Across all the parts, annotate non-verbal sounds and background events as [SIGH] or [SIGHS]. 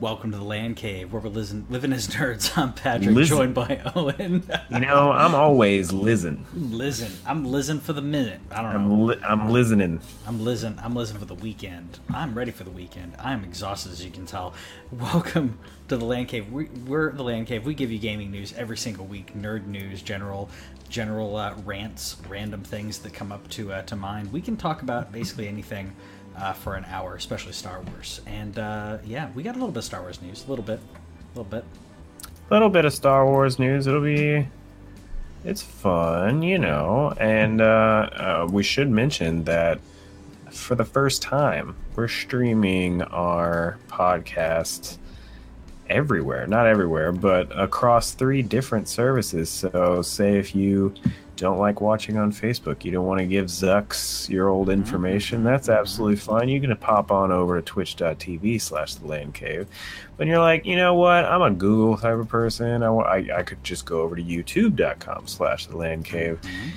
Welcome to the Land Cave, where we're living, living as nerds. [LAUGHS] I'm Patrick, joined by [LAUGHS] Owen. You know, I'm always listening. Lizen. I'm Lizen for the minute. I don't know. I'm li- I'm listening. I'm Lizen. I'm Lizen for the weekend. I'm ready for the weekend. I'm exhausted, as you can tell. [LAUGHS] Welcome to the Land Cave. We, we're the Land Cave. We give you gaming news every single week, nerd news, general, general uh, rants, random things that come up to uh, to mind. We can talk about basically anything uh, for an hour, especially Star Wars. And uh, yeah, we got a little bit of Star Wars news, a little bit, a little bit. A little bit of Star Wars news. It'll be, it's fun, you know. And uh, uh, we should mention that for the first time, we're streaming our podcast everywhere. Not everywhere, but across three different services. So, say if you don't like watching on Facebook, you don't want to give Zucks your old mm-hmm. information, that's mm-hmm. absolutely fine. You can pop on over to twitch.tv slash the land cave. When you're like, you know what, I'm a Google type of person, I, I, I could just go over to youtube.com slash the land cave. Mm-hmm.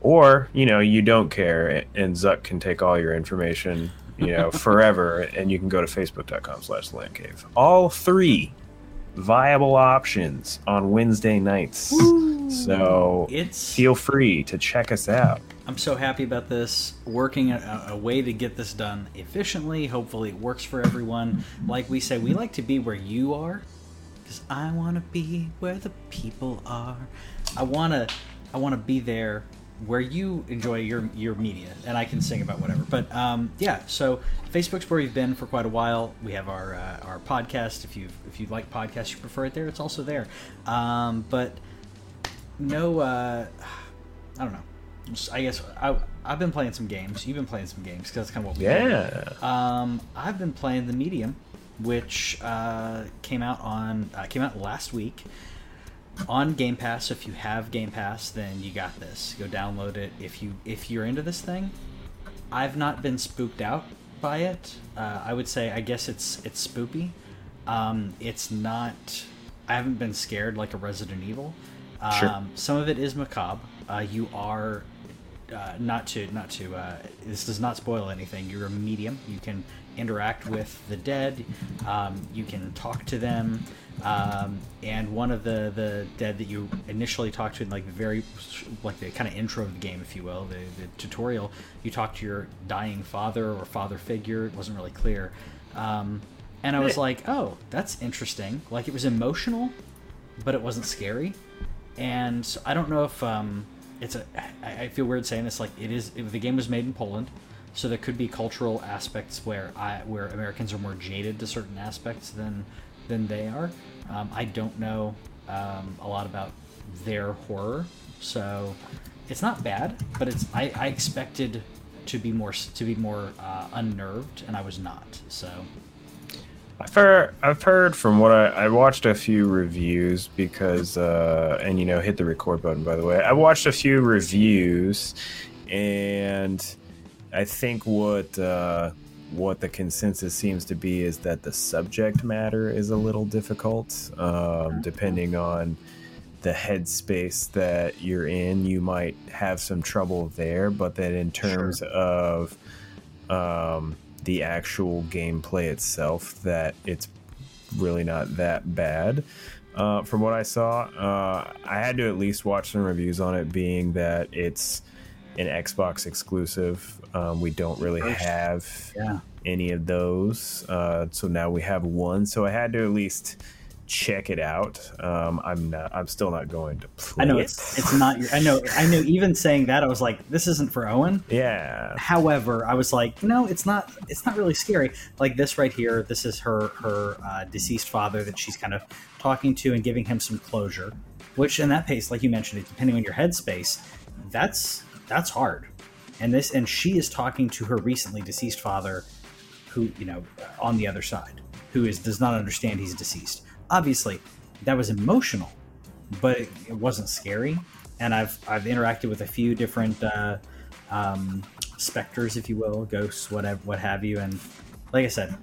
Or, you know, you don't care and Zuck can take all your information, you know, [LAUGHS] forever and you can go to facebook.com slash the land cave. All three viable options on Wednesday nights. So It's feel free to check us out. I'm so happy about this. Working a, a way to get this done efficiently. Hopefully, it works for everyone. Like we say, we like to be where you are, because I want to be where the people are. I want to, I want to be there where you enjoy your your media, and I can sing about whatever. But um, yeah, so Facebook's where we've been for quite a while. We have our uh, our podcast. If you if you like podcasts, you prefer it there. It's also there. Um, but no, uh, I don't know. I guess I, I've been playing some games. You've been playing some games because that's kind of what we do. Yeah. Um, I've been playing the Medium, which uh, came out on uh, came out last week on Game Pass. If you have Game Pass, then you got this. Go download it. If you if you're into this thing, I've not been spooked out by it. Uh, I would say I guess it's it's spoopy. Um, it's not. I haven't been scared like a Resident Evil. Um, Sure. Some of it is macabre. Uh, you are uh, not to not to. Uh, this does not spoil anything. You're a medium. You can interact with the dead. Um, you can talk to them. Um, and one of the the dead that you initially talked to in like the very like the kind of intro of the game, if you will, the, the tutorial, you talked to your dying father or father figure. It wasn't really clear. Um, and I was like, oh, that's interesting. Like it was emotional, but it wasn't scary. And so I don't know if um, it's a. I, I feel weird saying this. Like it is. If the game was made in Poland, so there could be cultural aspects where I where Americans are more jaded to certain aspects than than they are. Um, I don't know um, a lot about their horror, so it's not bad. But it's I, I expected to be more to be more uh, unnerved, and I was not. So I've heard, I've heard from what I, I watched a few reviews because, uh, and you know, hit the record button, by the way. I watched a few reviews and I think what, uh, what the consensus seems to be is that the subject matter is a little difficult, um, depending on the headspace that you're in. You might have some trouble there, but that in terms of um, the actual gameplay itself, that it's really not that bad. Uh, from what I saw, uh, I had to at least watch some reviews on it, being that it's an Xbox exclusive. Um, we don't really have yeah, any of those. Uh, so now we have one. So I had to at least check it out. Um, I'm not. I'm still not going to play I know it. it's it's not your. I know I know. Even saying that, I was like, this isn't for Owen. [LAUGHS] yeah. However, I was like, no, it's not. It's not really scary. Like this right here. This is her her uh, deceased father that she's kind of talking to and giving him some closure. Which in that pace, like you mentioned, depending on your headspace, that's that's hard. And this and she is talking to her recently deceased father, who you know on the other side, who is does not understand he's deceased. Obviously, that was emotional, but it, it wasn't scary. And I've I've interacted with a few different uh, um, specters, if you will, ghosts, whatever, what have you. And like I said,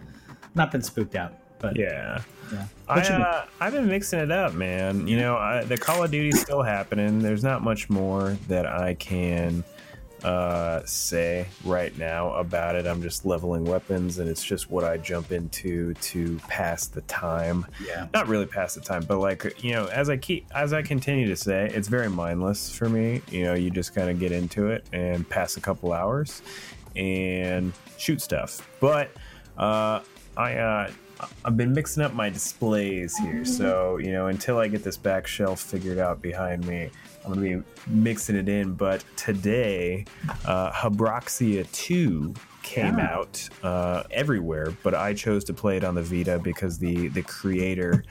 not been spooked out, but Yeah. Yeah. I, What you been- uh, I've been mixing it up, man. You know, I, the Call of Duty's still happening. There's not much more that I can uh, say right now about it. I'm just leveling weapons, and it's just what I jump into to pass the time. Yeah. Not really pass the time, but like you know, as I keep as I continue to say, it's very mindless for me. You know, you just kind of get into it and pass a couple hours and shoot stuff. But uh, I uh, I've been mixing up my displays here, so you know, until I get this back shelf figured out behind me, I'm gonna be mixing it in. But today, uh, Habroxia 2 came Yeah. out uh, everywhere, but I chose to play it on the Vita because the the creator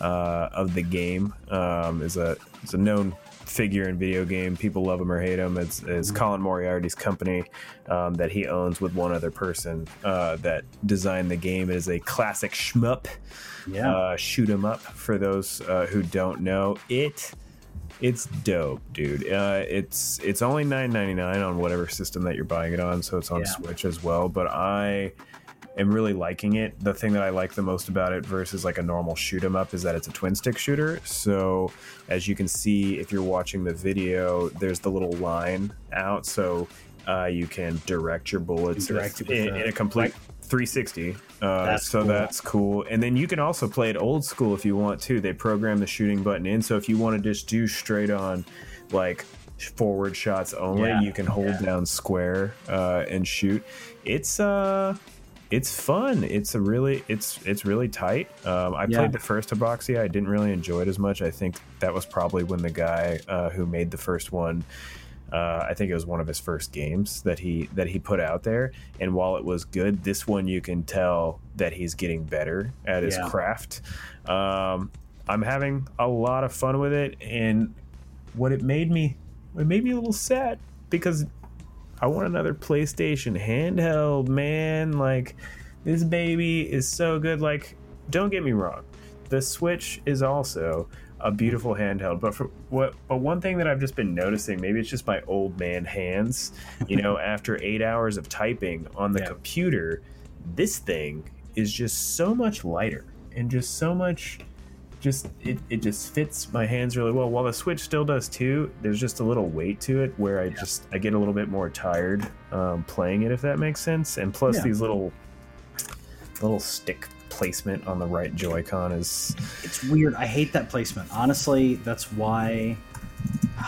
uh, of the game um, is a is a known figure in video game. People love him or hate him. It's, it's Colin Moriarty's company um, that he owns with one other person uh, that designed the game. It is a classic shmup Yeah. uh, shoot 'em up for those uh, who don't know it it's dope dude uh, it's it's only 9.99 on whatever system that you're buying it on so it's on Yeah. switch as well but i am really liking it. The thing that i like the most about it versus like a normal shoot 'em up is that it's a twin stick shooter. So as you can see if you're watching the video there's the little line out. So uh, you can direct your bullets Direct in, in a complete 360 uh, That's so cool. that's cool. And then you can also play it old school if you want to. They program the shooting button in. So if you want to just do straight on like forward shots only Yeah, you can hold yeah. down square uh, and shoot. It's uh it's fun it's a really it's it's really tight um, i Yeah. played the first Habroxia. i didn't really enjoy it as much i think that was probably when the guy uh, who made the first one uh, I think it was one of his first games that he that he put out there. And while it was good, this one you can tell that he's getting better at his Yeah. craft. Um, I'm having a lot of fun with it, and what it made me it made me a little sad because I want another PlayStation handheld, man. Like this baby is so good. Like, don't get me wrong, the Switch is also a beautiful handheld. But for what? But one thing that I've just been noticing, maybe it's just my old man hands. You know, [LAUGHS] after eight hours of typing on the Yeah. computer, this thing is just so much lighter and just so much just it, it just fits my hands really well while the switch still does too there's just a little weight to it where i just i get a little bit more tired um, playing it if that makes sense and plus Yeah. these little little stick placement on the right joy-con is it's weird. I hate that placement. Honestly, that's why. [SIGHS]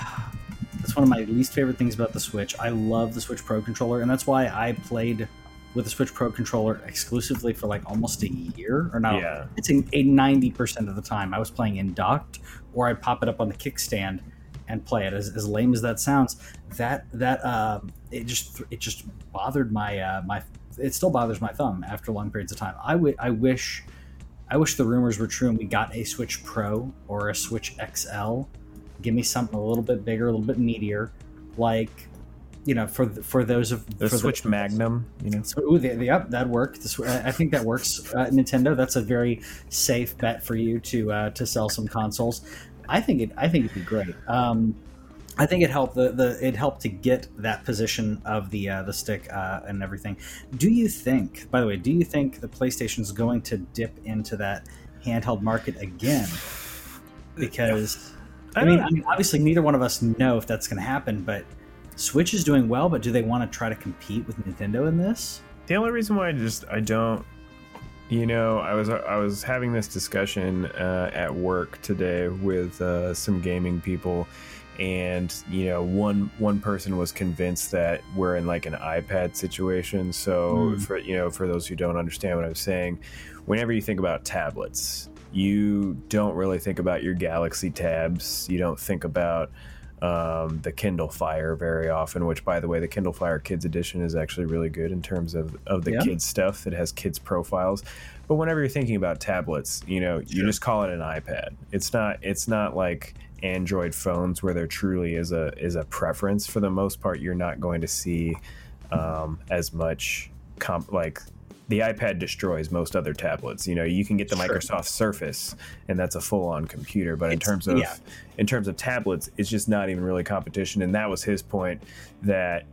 That's one of my least favorite things about the Switch. I love the Switch Pro controller, and that's why I played with the Switch Pro controller exclusively for like almost a year, or not. Yeah. It's a ninety percent of the time I was playing in docked, or I'd pop it up on the kickstand and play it. As, as lame as that sounds, that that um, it just it just bothered my uh, my. It still bothers my thumb after long periods of time. I wi- I wish I wish the rumors were true and we got a Switch Pro or a Switch XL. Give me something a little bit bigger, a little bit meatier, like you know, for for those of the for switch magnum you know So, ooh, the, the, yep, that worked. The, I think that works. Uh, Nintendo, that's a very safe bet for you to uh, to sell some consoles. I think it. I think it'd be great. Um, I think it helped the, the it helped to get that position of the uh, the stick uh, and everything. Do you think? By the way, do you think the PlayStation is going to dip into that handheld market again? [SIGHS] Because I I mean, I mean, obviously, neither one of us know if that's going to happen. But Switch is doing well. But do they want to try to compete with Nintendo in this? the only reason why I just I don't you know I was I was having this discussion uh, at work today with uh, some gaming people and you know one one person was convinced that we're in like an iPad situation so Mm. for you know for those who don't understand what I'm saying whenever you think about tablets you don't really think about your Galaxy tabs you don't think about um, the Kindle Fire very often, which, by the way, the Kindle Fire Kids Edition is actually really good in terms of, of the Yeah. kids stuff. It has kids profiles. But whenever you're thinking about tablets, you know, you Sure. just call it an iPad. It's not. It's not like Android phones where there truly is a is a preference. For the most part, you're not going to see um, as much comp like the iPad destroys most other tablets. You know, you can get the Sure. Microsoft Surface, and that's a full-on computer. But in terms of yeah. in terms of tablets, it's just not even really competition. And that was his point that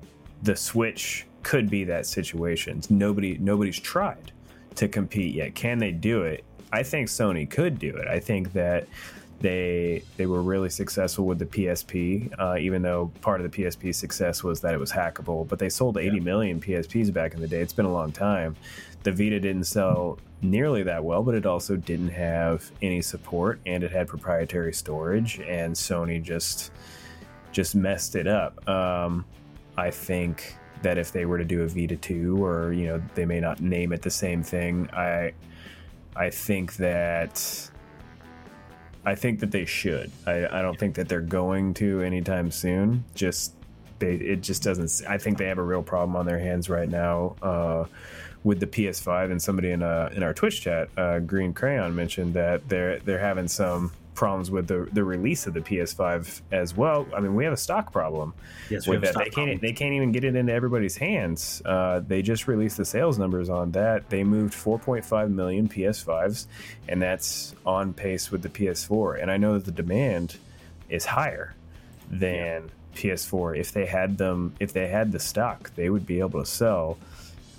the Switch could be that situation. Nobody nobody's tried to compete yet. Can they do it? I think Sony could do it. I think that they they were really successful with the PSP, uh, even though part of the PSP success was that it was hackable. But they sold 80 yeah. million PSPs back in the day. It's been a long time. The Vita didn't sell nearly that well, but it also didn't have any support, and it had proprietary storage. And Sony just just messed it up. Um, I think that if they were to do a Vita 2, or you know, they may not name it the same thing. I I think that I think that they should. I, I don't think that they're going to anytime soon. Just they, it just doesn't. I think they have a real problem on their hands right now uh, with the PS5. And somebody in uh, in our Twitch chat, uh, Green Crayon, mentioned that they're they're having some problems with the, the release of the PS5 as well. I mean, we have a stock problem yes, with that. They can't problem. they can't even get it into everybody's hands. Uh, they just released the sales numbers on that. They moved 4.5 million PS5s, and that's on pace with the PS4. And I know that the demand is higher than yeah. PS4. If they had them, if they had the stock, they would be able to sell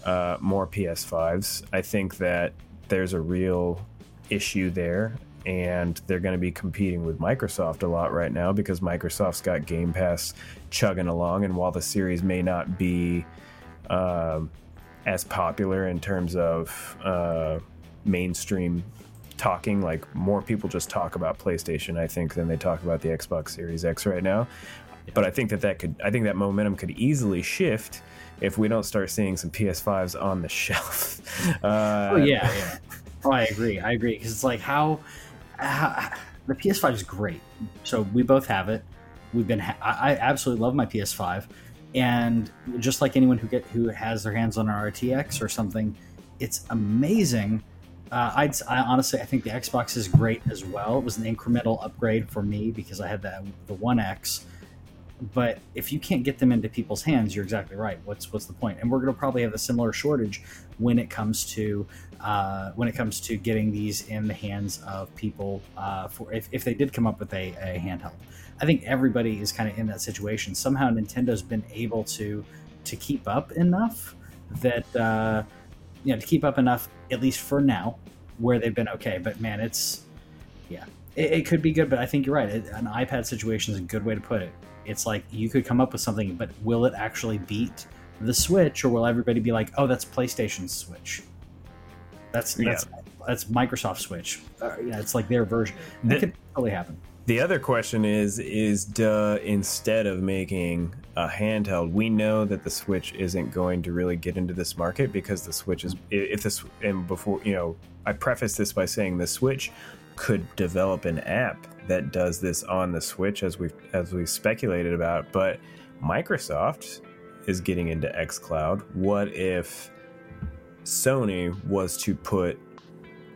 uh, more PS5s. I think that there's a real issue there and they're going to be competing with Microsoft a lot right now because Microsoft's got Game Pass chugging along, and while the series may not be um, as popular in terms of uh, mainstream talking, like more people just talk about PlayStation, I think, than they talk about the Xbox Series X right now. But I think that that could, I think that momentum could easily shift if we don't start seeing some PS5s on the [LAUGHS] shelf. Uh, oh yeah, yeah. Oh, I agree. I agree because it's like how the PS5 is great. So we both have it. We've been. Ha- I absolutely love my PS5, and just like anyone who get who has their hands on an RTX or something, it's amazing. Uh, I'd I, honestly, I think the Xbox is great as well. It was an incremental upgrade for me because I had the the One X. But if you can't get them into people's hands, you're exactly right. What's what's the point? And we're going to probably have a similar shortage when it comes to uh, when it comes to getting these in the hands of people uh, for if, if they did come up with a, a handheld. I think everybody is kind of in that situation. Somehow Nintendo's been able to to keep up enough that uh, you know to keep up enough at least for now where they've been okay. But man, it's yeah, it, could be good. But I think you're right. An iPad situation is a good way to put it. It's like you could come up with something, but will it actually beat the Switch, or will everybody be like, "Oh, that's PlayStation's Switch"? That's that's yeah. that's Microsoft Switch. Uh, yeah, it's like their version. That the, could totally happen. The other question is is duh, instead of making a handheld, we know that the Switch isn't going to really get into this market because the Switch is if this and before you know I preface this by saying the Switch could develop an app that does this on the Switch as we as we speculated about, but Microsoft is getting into xCloud. What if Sony was to put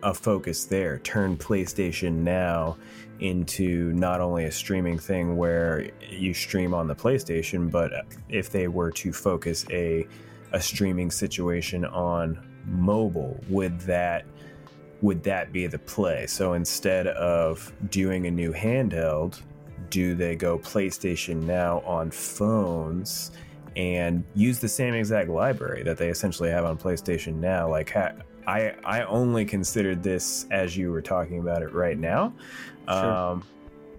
a focus there, turn PlayStation Now into not only a streaming thing where you stream on the PlayStation, but if they were to focus a a streaming situation on mobile, would that would that be the play? So instead of doing a new handheld, do they go PlayStation Now on phones and use the same exact library that they essentially have on PlayStation now. Like I I only considered this as you were talking about it right now. Sure. Um,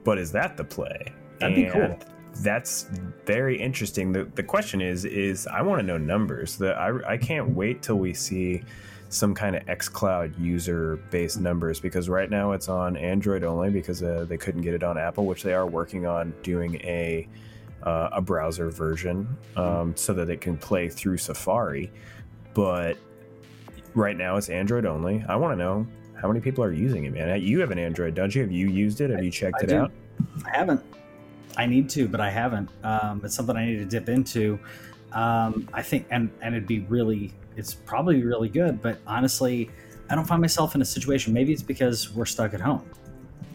but is that the play? That'd and be cool. That's very interesting. The the question is is I want to know numbers. That I I can't wait till we see some kind of xCloud user based numbers because right now it's on Android only because uh, they couldn't get it on Apple, which they are working on doing a uh, a browser version um, so that it can play through Safari. But right now it's Android only. I want to know how many people are using it, man. You have an Android, don't you? Have you used it? Have you checked I, I it do. out? I haven't. I need to, but I haven't. Um, it's something I need to dip into. Um, I think, and and it'd be really, it's probably really good. But honestly, I don't find myself in a situation. Maybe it's because we're stuck at home.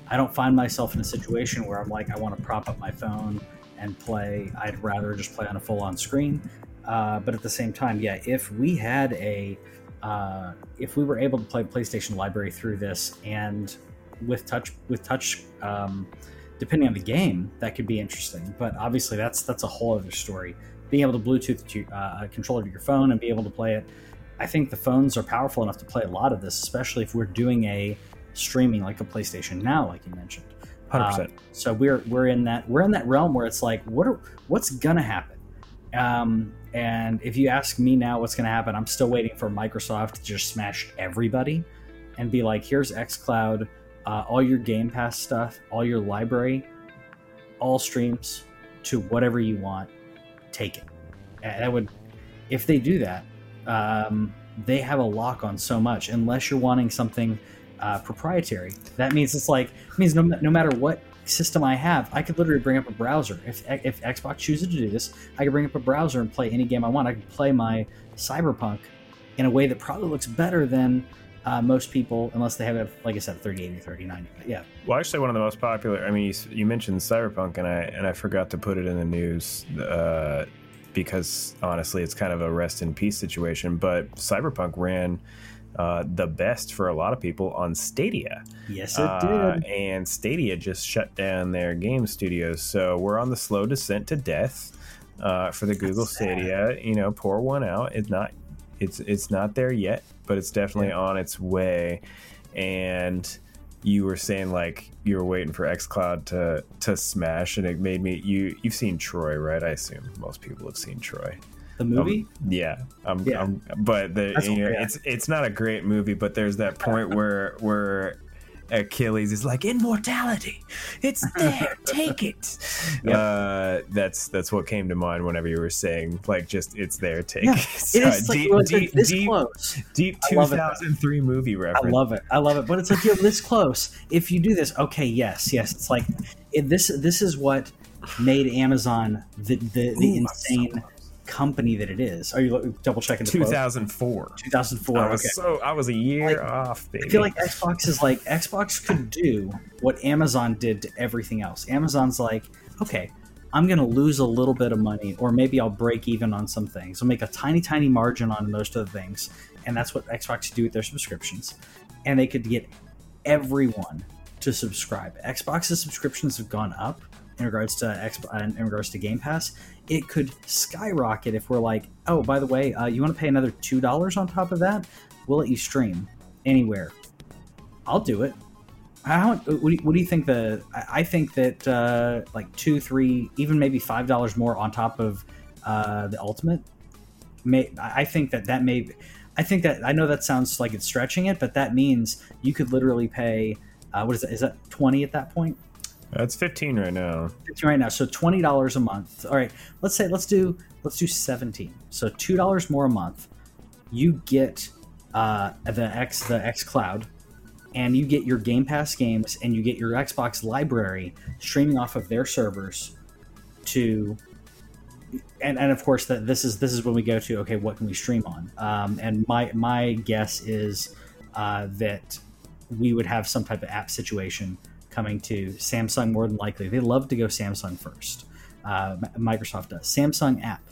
I don't find myself in a situation where I'm like, I want to prop up my phone and play. I'd rather just play on a full on screen. Uh, but at the same time, yeah, if we had a, uh, if we were able to play PlayStation Library through this and with touch, with touch, um, depending on the game, that could be interesting. But obviously, that's that's a whole other story. Being able to Bluetooth to, uh, a controller to your phone and be able to play it, I think the phones are powerful enough to play a lot of this, especially if we're doing a streaming like a PlayStation Now, like you mentioned. hundred percent. So we're we're in that we're in that realm where it's like, what are, what's gonna happen? Um, and if you ask me now, what's gonna happen? I'm still waiting for Microsoft to just smash everybody and be like, here's XCloud, uh, all your Game Pass stuff, all your library, all streams to whatever you want, take it. That would, if they do that, um, they have a lock on so much. Unless you're wanting something uh, proprietary, that means it's like means no, no matter what system I have, I could literally bring up a browser. If if Xbox chooses to do this, I could bring up a browser and play any game I want. I could play my Cyberpunk in a way that probably looks better than uh, most people, unless they have, a, like I said, 3080 or 3090. But yeah. Well, actually, one of the most popular. I mean, you, you mentioned Cyberpunk, and I and I forgot to put it in the news uh, because honestly, it's kind of a rest in peace situation. But Cyberpunk ran. Uh, the best for a lot of people on Stadia. Yes, it Uh, did. and Stadia just shut down their game studios, so we're on the slow descent to death uh, for the Google. Stadia. You know, pour one out. It's not, it's it's not there yet, but it's definitely Yeah. on its way. And you were saying like you were waiting for XCloud to to smash, and it made me. You you've seen Troy, right? I assume most people have seen Troy. the movie. Yeah, um, Yeah. um, but the, you know, it's it's not a great movie, but there's that point [LAUGHS] where where Achilles is like immortality, it's [LAUGHS] there, take it. Yep. Uh, that's that's what came to mind whenever you were saying like just it's there, take Yeah, it. [LAUGHS] it is like, deep, well, it's like deep, this deep, close. deep I it. 2003 movie reference. I love it. I love it. But it's like you're this close. If you do this, okay, yes, yes. It's like it, this. This is what made Amazon the the, the Ooh, insane company that it is. Are you double checking 2004. 2004. Okay. so I was a year Like, off, baby. I feel like Xbox is like Xbox could do what Amazon did to everything else. Amazon's like, okay, I'm gonna lose a little bit of money, or maybe I'll break even on some things. I'll make a tiny, tiny margin on most of the things, and that's what Xbox do with their subscriptions. And they could get everyone to subscribe. Xbox's subscriptions have gone up in regards to X, uh, in regards to Game Pass. It could skyrocket if we're like, oh, by the way, uh, you want to pay another two dollars on top of that? We'll let you stream anywhere. I'll do it. How? What do you, what do you think? The I think that uh, like two, three, even maybe five dollars more on top of uh, the ultimate. May I think that that may. I think that I know that sounds like it's stretching it, but that means you could literally pay. Uh, what is that? Is that twenty at that point? That's 15 right now. 15 right now so $20 a month. All right let's say let's do let's do 17 so $2 more a month. You get uh, the x the x cloud and you get your game pass games and you get your xbox library streaming off of their servers to and, and of course that this is this is when we go to okay what can we stream on? Um, and my my guess is uh, that we would have some type of app situation coming to Samsung more than likely. They love to go Samsung first. Uh, Microsoft does Samsung app,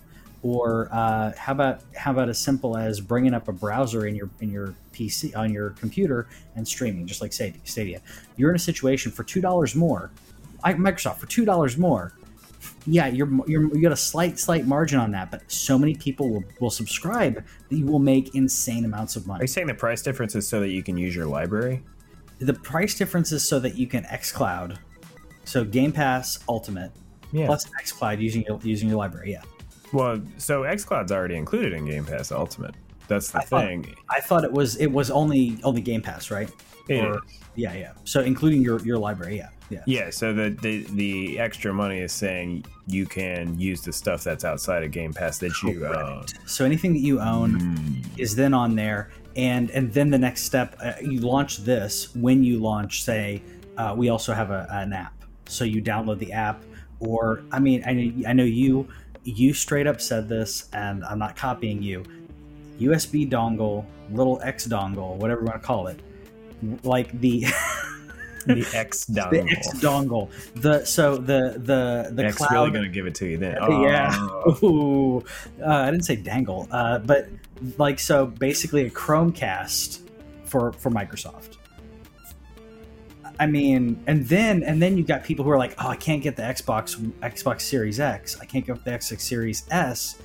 or uh, how about how about as simple as bringing up a browser in your in your PC on your computer and streaming, just like Stadia. You're in a situation for two dollars more. Microsoft for two dollars more. Yeah, you're, you're you got a slight slight margin on that, but so many people will, will subscribe that you will make insane amounts of money. Are you saying the price difference is so that you can use your library? The price difference is so that you can XCloud, so Game Pass Ultimate Yeah. plus XCloud using your using your library. Yeah, Well, so XCloud's already included in Game Pass Ultimate. That's the I thought- thing. I thought it was it was only only Game Pass, right? It Or- yeah, yeah. So including your your library, yeah, yeah. Yeah, so the, the the extra money is saying you can use the stuff that's outside of Game Pass that you own. So anything that you own Mm. is then on there, and and then the next step, uh, you launch this. When you launch, say, uh, we also have a, an app, so you download the app, or I mean, I know, I know you you straight up said this, and I'm not copying you. USB dongle, little X dongle, whatever you want to call it, like the The X dongle. [LAUGHS] the. X dongle. The so the the the X cloud. really gonna give it to you then. Yeah. Oh. [LAUGHS] Ooh, uh, I didn't say dangle, uh, but like so, basically a Chromecast for for Microsoft. I mean, and then and then you got people who are like, oh, I can't get the Xbox Xbox Series X. I can't get the Xbox Series S.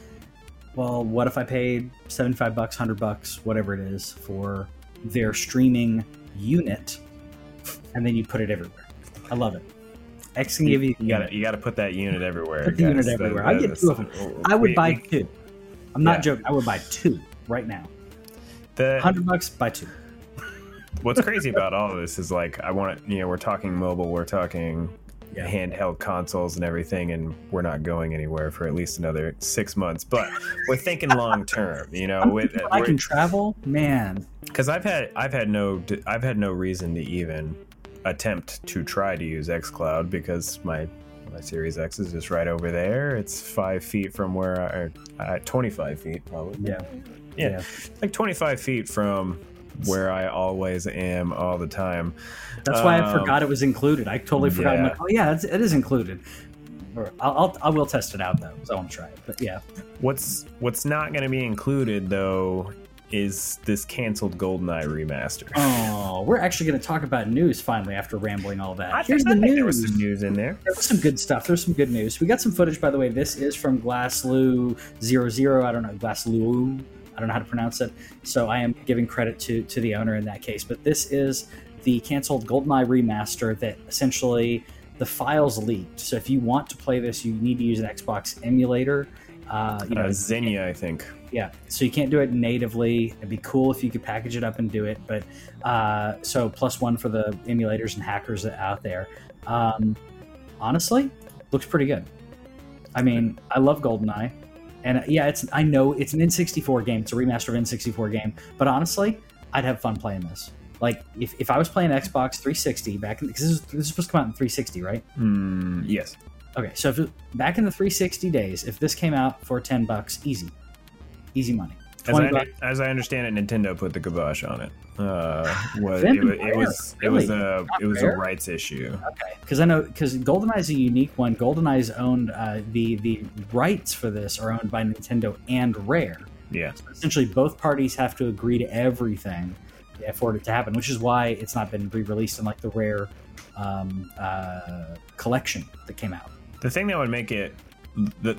Well, what if I paid seventy five bucks, hundred bucks, whatever it is, for their streaming unit, and then you put it everywhere? I love it. X can give you. You gotta you gotta put that unit everywhere. Put the unit guys. everywhere. That- I get two of them. I would buy two. I'm not Yeah. joking. I would buy two right now. the, Hundred bucks, buy two. what's crazy about all of this is like I want you know we're talking mobile, we're talking Yeah. handheld consoles and everything, and we're not going anywhere for at least another six months. But we're thinking long term, you know. With I can travel, man. because I've had I've had no I've had no reason to even attempt to try to use XCloud because my my Series X is just right over there. It's five feet from where I, uh, 25 feet probably. Yeah. Yeah. like 25 feet from where I always am all the time. That's why I Um, forgot it was included. I totally forgot. Yeah. like, oh yeah, it's, it is included. Or I'll, I'll I will test it out though, so I want to try it. But yeah, What's what's not going to be included though is this canceled GoldenEye remaster. oh, we're actually going to talk about news finally after rambling all that. I Here's the news. there was some news in there. There was some good stuff. There's some good news. We got some footage, by the way. This is from Glassloo zero zero. I don't know Glassloo. I don't know how to pronounce it. So I am giving credit to to the owner in that case. But this is the canceled GoldenEye remaster that essentially the files leaked. So if you want to play this, you need to use an Xbox emulator. Uh, you know, Uh, Xenia, I think. Yeah, so you can't do it natively. It'd be cool if you could package it up and do it, but uh, so plus one for the emulators and hackers out there. Um, honestly, looks pretty good. I mean, I love GoldenEye, and uh, yeah, it's I know it's an N64 game. It's a remaster of N64 game, but honestly, I'd have fun playing this. Like if, if I was playing Xbox 360 back in because this is, this is supposed to come out in 360, right? Mm, yes. Okay, so if back in the 360 days, if this came out for 10 bucks, easy, easy money. As I, as I understand it, Nintendo put the kibosh on it. Uh, was, it, wa- it was it was a it was a rights issue. Okay, because I know because GoldenEye is a unique one. GoldenEye's owned uh, the the rights for this are owned by Nintendo and Rare. Yeah. So essentially, both parties have to agree to everything for it to happen, which is why it's not been re-released in like the Rare um, uh, collection that came out. The thing that would make it the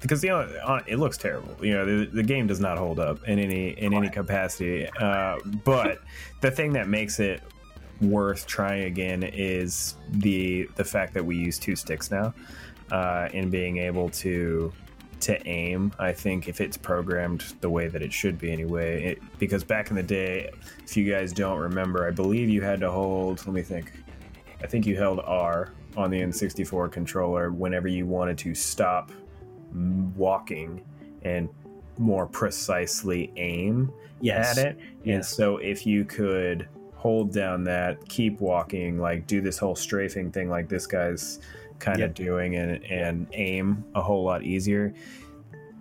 because the uh, it looks terrible. You know, the, the game does not hold up in any in any capacity. Uh, but the thing that makes it worth trying again is the the fact that we use two sticks now, uh, and being able to to aim. I think if it's programmed the way that it should be anyway, it, because back in the day, if you guys don't remember, I believe you had to hold. Let me think. I think you held R on the N64 controller whenever you wanted to stop walking and more precisely aim Yes, at it. And so if you could hold down that, keep walking, like do this whole strafing thing like this guy's kind Yep. of doing and and aim a whole lot easier.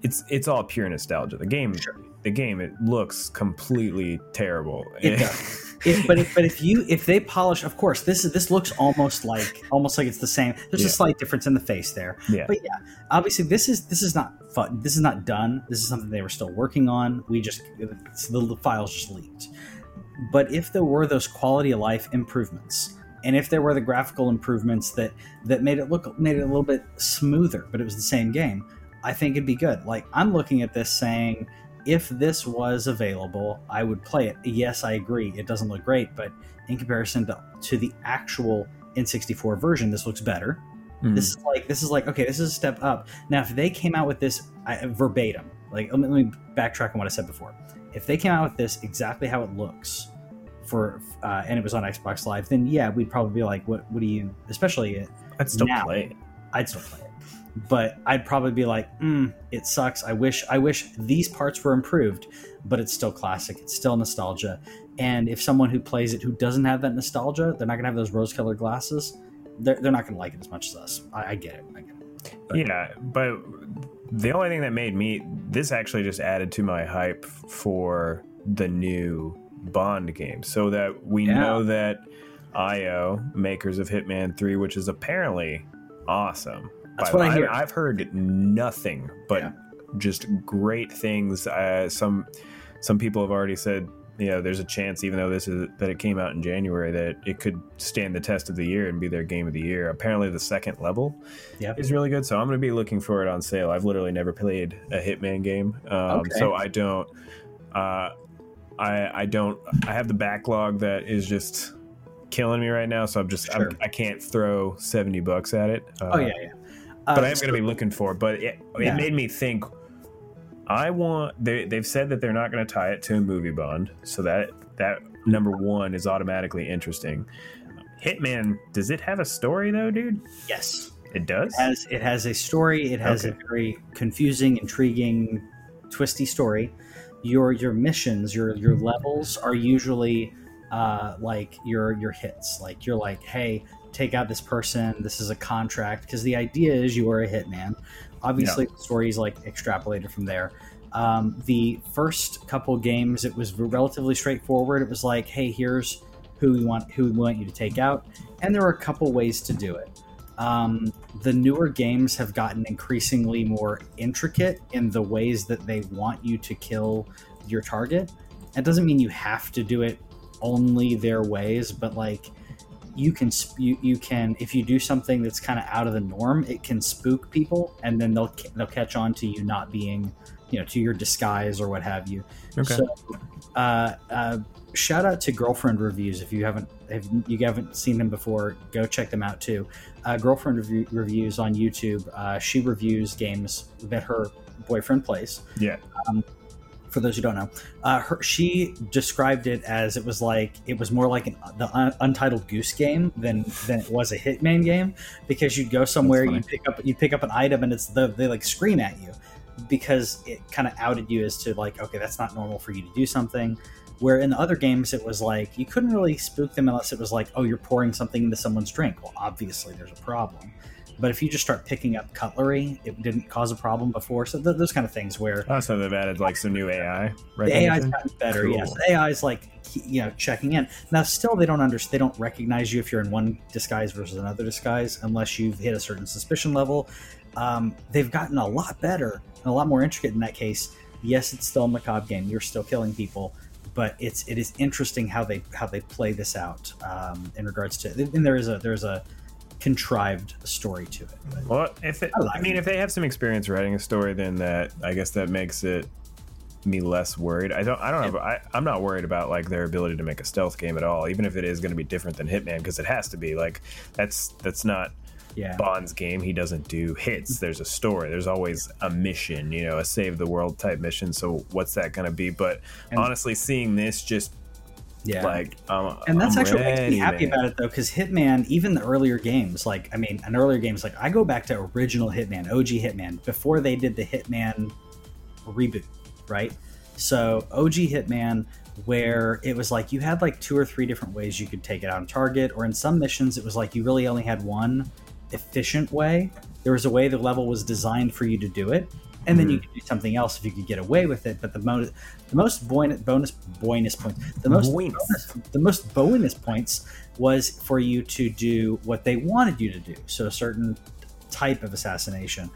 It's it's all pure nostalgia. The game the game it looks completely terrible. It does. [LAUGHS] if, but if, but if you if they polish, of course, this is this looks almost like almost like it's the same. There's Yeah. a slight difference in the face there. yeah. But yeah, obviously this is this is not fun. This is not done. This is something they were still working on. We just it's, the, the files just leaked. But if there were those quality of life improvements, and if there were the graphical improvements that that made it look made it a little bit smoother, but it was the same game, I think it'd be good. Like I'm looking at this saying. If this was available, I would play it. Yes, I agree. It doesn't look great, but in comparison to, to the actual N64 version, this looks better. Mhm. This is like this is like okay, this is a step up. Now, if they came out with this I, verbatim, like let me, let me backtrack on what I said before. If they came out with this exactly how it looks for, uh, and it was on Xbox Live, then yeah, we'd probably be like, what? What do you? Especially, I'd still now. play it. I'd still play it, but I'd probably be like, mm, it sucks. I wish, I wish these parts were improved, but it's still classic. It's still nostalgia. And if someone who plays it who doesn't have that nostalgia, they're not gonna have those rose-colored glasses. They're, they're not gonna like it as much as us. I, I get it. I get it. But- yeah, but the only thing that made me this actually just added to my hype for the new Bond game, so that we Yeah. know that IO makers of Hitman Three, which is apparently awesome. That's By- what I hear. I've heard nothing but Yeah. just great things. Uh, some some people have already said. You know, there's a chance, even though this is that it came out in January, that it could stand the test of the year and be their game of the year. Apparently, the second level Yeah. is really good. So I'm going to be looking for it on sale. I've literally never played a Hitman game, um, Okay. so I don't. Uh, I I don't. I have the backlog that is just killing me right now, so I'm just Sure. I'm, I can't throw seventy bucks at it. Uh, oh yeah, yeah. Uh, but I am going to be looking for. it. But it, Yeah. made me think. I want. They, they've said that they're not going to tie it to a movie bond, so that that number one is automatically interesting. Hitman, does it have a story though, dude? yes. It does. It has it has a story. It has a very confusing, intriguing, twisty story. Your your missions, your your levels are usually uh, like your your hits. Like you're like, hey, take out this person. This is a contract because the idea is you are a hitman. Obviously, the story is like extrapolated from there. Um, the first couple games, it was relatively straightforward. It was like, hey, here's who we want who we want you to take out, and there are a couple ways to do it. Um, the newer games have gotten increasingly more intricate in the ways that they want you to kill your target. That doesn't mean you have to do it only their ways, but like you can sp- you, you can if you do something that's kind of out of the norm, it can spook people, and then they'll they'll catch on to you not being you know to your disguise or what have you. Okay. So, uh, uh, shout out to Girlfriend Reviews. If you haven't if you haven't seen them before, go check them out too. Uh, Girlfriend Review, Reviews on YouTube. Uh, she reviews games that her boyfriend plays. yeah. For those who don't know, uh, her, she described it as it was like it was more like an, the un, Untitled Goose game than than it was a Hitman game because you'd go somewhere, you pick up you pick up an item, and it's the they like scream at you because it kind of outed you as to like okay that's not normal for you to do something. Where in the other games it was like you couldn't really spook them unless it was like oh you're pouring something into someone's drink. Well obviously there's a problem but if you just start picking up cutlery it didn't cause a problem before so th- those kind of things where Oh, so they've added like some new AI. the AI's gotten better. Cool. Yes, the AI is like you know checking in. Now, still, they don't understand. They don't recognize you if you're in one disguise versus another disguise unless you've hit a certain suspicion level. Um, they've gotten a lot better and a lot more intricate in that case. Yes, it's still a macabre game. You're still killing people, but it's it is interesting how they how they play this out um, in regards to. And there is a there's a contrived story to it. But Well, if it, I like I mean, it. if they have some experience writing a story, then that I guess that makes it me less worried. I don't. I don't have. I, I'm not worried about like their ability to make a stealth game at all, even if it is going to be different than Hitman, because it has to be. Like that's that's not yeah, Bond's game. He doesn't do hits. There's a story. There's always a mission. You know, a save the world type mission. So what's that going to be? But And- honestly, seeing this just yeah. like, um, and that's I'm actually what makes me happy man. about it though because hitman even the earlier games like i mean an earlier games like i go back to original hitman og hitman before they did the hitman reboot right so og hitman where it was like you had like two or three different ways you could take it out on target or in some missions it was like you really only had one efficient way there was a way the level was designed for you to do it and then you Mm-hmm. could do something else if you could get away with it but the most the most bonus bonus bonus points the most Bonus. bonus, the most bonus points was for you to do what they wanted you to do so a certain type of assassination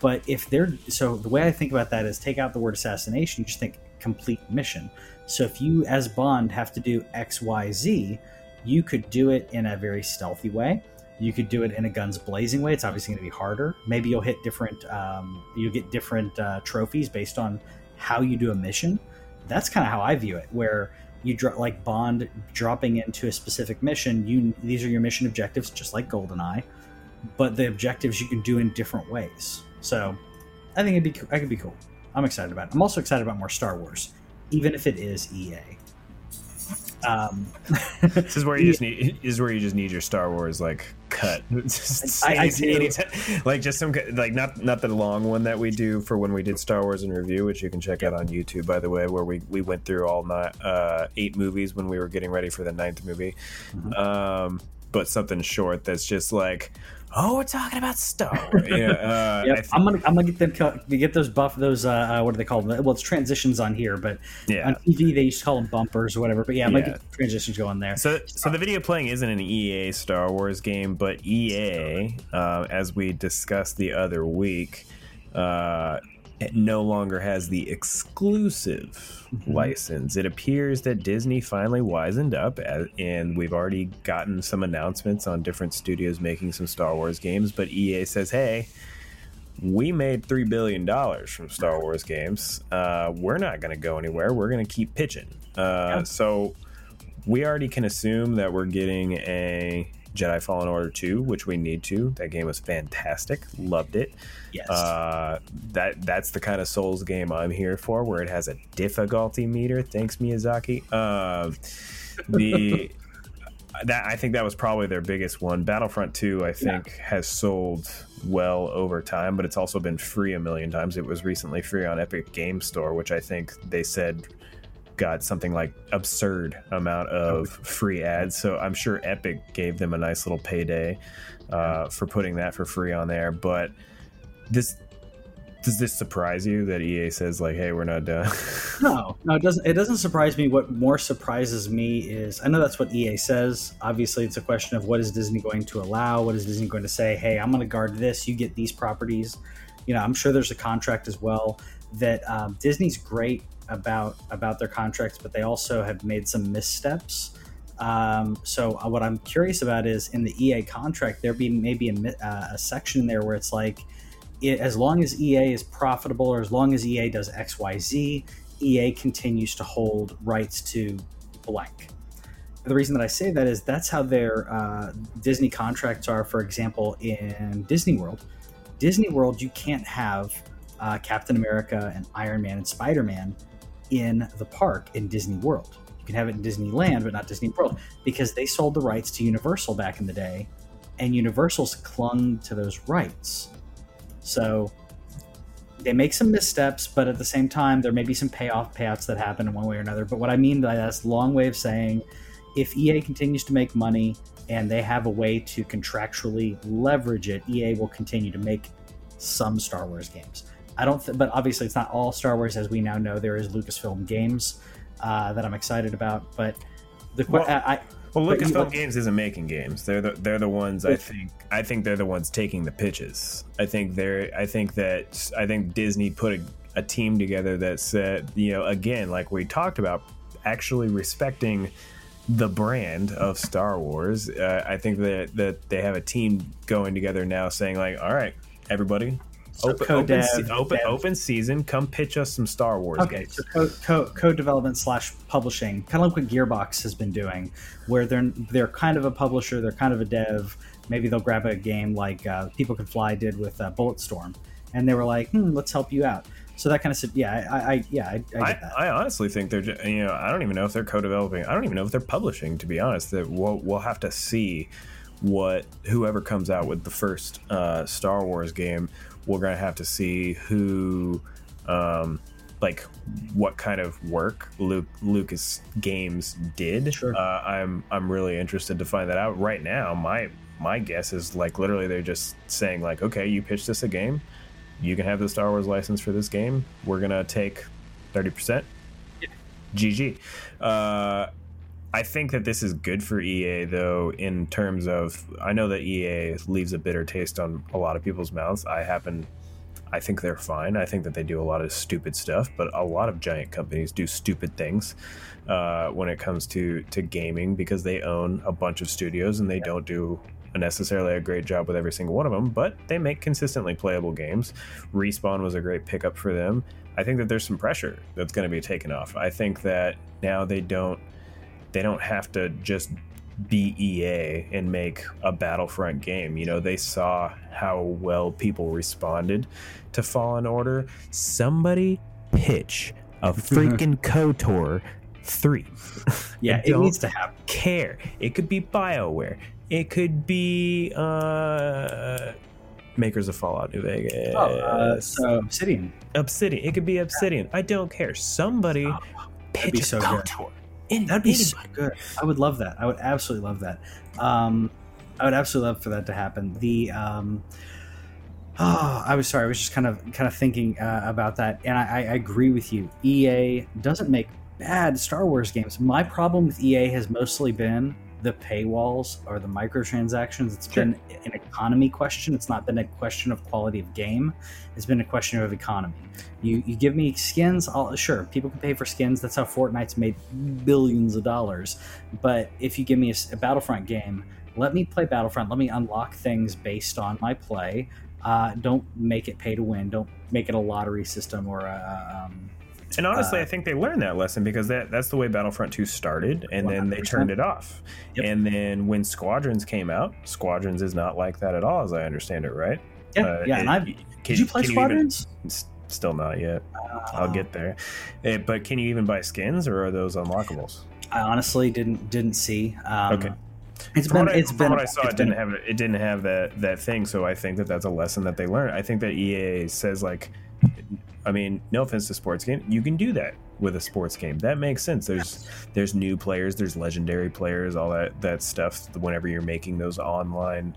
but if they're so the way i think about that is take out the word assassination you just think complete mission so if you as bond have to do x y z you could do it in a very stealthy way you could do it in a guns blazing way. It's obviously going to be harder. Maybe you'll hit different um, you'll get different uh, trophies based on how you do a mission. That's kind of how i view it where you like bond dropping into a specific mission you these are your mission objectives just like goldeneye but the objectives you can do in different ways. So i think it'd be i could be cool. I'm excited about it. I'm also excited about more star wars even if it is ea um, [LAUGHS] This is where you just need. This is where you just need your Star Wars like cut. [LAUGHS] Just I- I [LAUGHS] any- anytime- like just some like not not the long one that we do for when we did Star Wars in review, which you can check out on YouTube by the way, where we we went through all not uh, eight movies when we were getting ready for the ninth movie. Mhm. Um, but something short that's just like, oh, we're talking about Star [LAUGHS] Wars. yeah, uh, Yep, I th- I'm gonna I'm gonna get them co- get those buff those uh, uh, what do they call them? Well, it's transitions on here, but yeah. on TV they used to call them bumpers or whatever. But yeah, I'm gonna Yeah. get transitions going there. So, so the video playing isn't an EA Star Wars game, but EA, uh, as we discussed the other week, uh, it no longer has the exclusive Mhm. license. It appears that Disney finally wisened up, a- and we've already gotten some announcements on different studios making some Star Wars games. But EA says, "Hey." We made three billion dollars from Star Wars games. Uh, we're not going to go anywhere. We're going to keep pitching. Uh, Yeah. So, we already can assume that we're getting a Jedi Fallen Order 2, which we need to. That game was fantastic. Loved it. Yes. Uh, that that's the kind of Souls game I'm here for, where it has a difficulty meter. Thanks, Miyazaki. Uh, the [LAUGHS] that I think that was probably their biggest one. Battlefront 2, I think, yeah. has sold well over time, but it's also been free a million times. It was recently free on Epic Game Store, which I think they said got something like absurd amount of free ads. So I'm sure Epic gave them a nice little payday uh, for putting that for free on there. But this does this surprise you that EA says like, "Hey, we're not done"? [LAUGHS] no, no, it doesn't. It doesn't surprise me. What more surprises me is I know that's what EA says. Obviously, it's a question of what is Disney going to allow. What is Disney going to say? Hey, I'm going to guard this. You get these properties. You know, I'm sure there's a contract as well that um, Disney's great about about their contracts, but they also have made some missteps. Um, so uh, what I'm curious about is in the EA contract, there be maybe a, uh, a section there where it's like, it, as long as EA is profitable or as long as EA does X Y Z, EA continues to hold rights to blank. The reason that I say that is that's how their uh, Disney contracts are. For example, in Disney World, Disney World, you can't have uh, Captain America and Iron Man and Spider Man in the park in Disney World. You can have it in Disneyland, but not Disney World, because they sold the rights to Universal back in the day, and Universal's clung to those rights. So they make some missteps, but at the same time, there may be some payoff payouts that happen in one way or another. But what I mean by that's long way of saying if EA continues to make money and they have a way to contractually leverage it, EA will continue to make some Star Wars games. I don't, th- but obviously it's not all Star Wars as we now know. There is Lucasfilm Games uh, that I'm excited about, but the well, I, well, Lucasfilm Games isn't making games. They're the they're the ones I think I think they're the ones taking the pitches. I think they're I think that I think Disney put a, a team together that said you know again like we talked about actually respecting the brand of Star Wars. Uh, I think that that they have a team going together now, saying like, "All right, everybody, so open, open, se- open, open, season. Come pitch us some Star Wars okay, games. So code, code, development slash publishing, kind of like what Gearbox has been doing, where they're they're kind of a publisher, they're kind of a dev. Maybe they'll grab a game like uh, People Can Fly did with uh, Bulletstorm, and they were like, hmm, "Let's help you out." So that kind of said, yeah, I, I yeah, I, I, I, I, honestly think they're, you know, I don't even know if they're co-developing. I don't even know if they're publishing. To be honest, that we'll, we'll have to see what whoever comes out with the first uh, Star Wars game we're gonna have to see who, um, like, what kind of work Luke Lucas Games did. Sure. Uh, I'm I'm really interested to find that out. Right now, my my guess is like literally they're just saying like, okay, you pitched us a game, you can have the Star Wars license for this game. We're gonna take thirty percent. GG. Uh, I think that this is good for EA, though, in terms of I know that EA leaves a bitter taste on a lot of people's mouths. I happen, I think they're fine. I think that they do a lot of stupid stuff, but a lot of giant companies do stupid things uh, when it comes to to gaming because they own a bunch of studios and they don't do necessarily a great job with every single one of them, but they make consistently playable games. Respawn was a great pickup for them. I think that there's some pressure that's going to be taken off. I think that now they don't they don't have to just be EA and make a Battlefront game. You know, they saw how well people responded to Fallen Order. Somebody pitch a [LAUGHS] freaking KOTOR 3. [LAUGHS] Yeah, it needs to happen. Care. It could be BioWare. It could be uh makers of Fallout New Vegas. Oh, uh, so Obsidian. Obsidian. It could be Obsidian. I don't care. Somebody oh, pitch so a KOTOR. Good. In, That'd be so good. I would love that. I would absolutely love that. Um, I would absolutely love for that to happen. The um, oh, I was sorry. I was just kind of kind of thinking uh, about that, and I, I agree with you. EA doesn't make bad Star Wars games. My problem with EA has mostly been the paywalls or the microtransactions. It's sure. been an economy question. It's not been a question of quality of game. It's been a question of economy. You you give me skins, I'll, sure, people can pay for skins. That's how Fortnite's made billions of dollars. But if you give me a, a Battlefront game, let me play Battlefront. Let me unlock things based on my play. Uh, don't make it pay to win. Don't make it a lottery system or a, um, And honestly, Uh, I think they learned that lesson because that that's the way Battlefront 2 started, and then they turned it off. Yep. And then when Squadrons came out, Squadrons is not like that at all, as I understand it, right? Yeah, Uh, yeah. And it- I can- did you play can even- Squadrons? still not yet. Uh, I'll get there. Eh, but can you even buy skins, or are those unlockables? I honestly didn't didn't see. Um, Okay. It's From been what I, it's from been what I saw, it didn't been- have it didn't have that that thing. So I think that that's a lesson that they learned. I think that EA says like, I mean, no offense to sports game, you can do that with a sports game. That makes sense. There's there's new players, there's legendary players, all that that stuff. Whenever you're making those online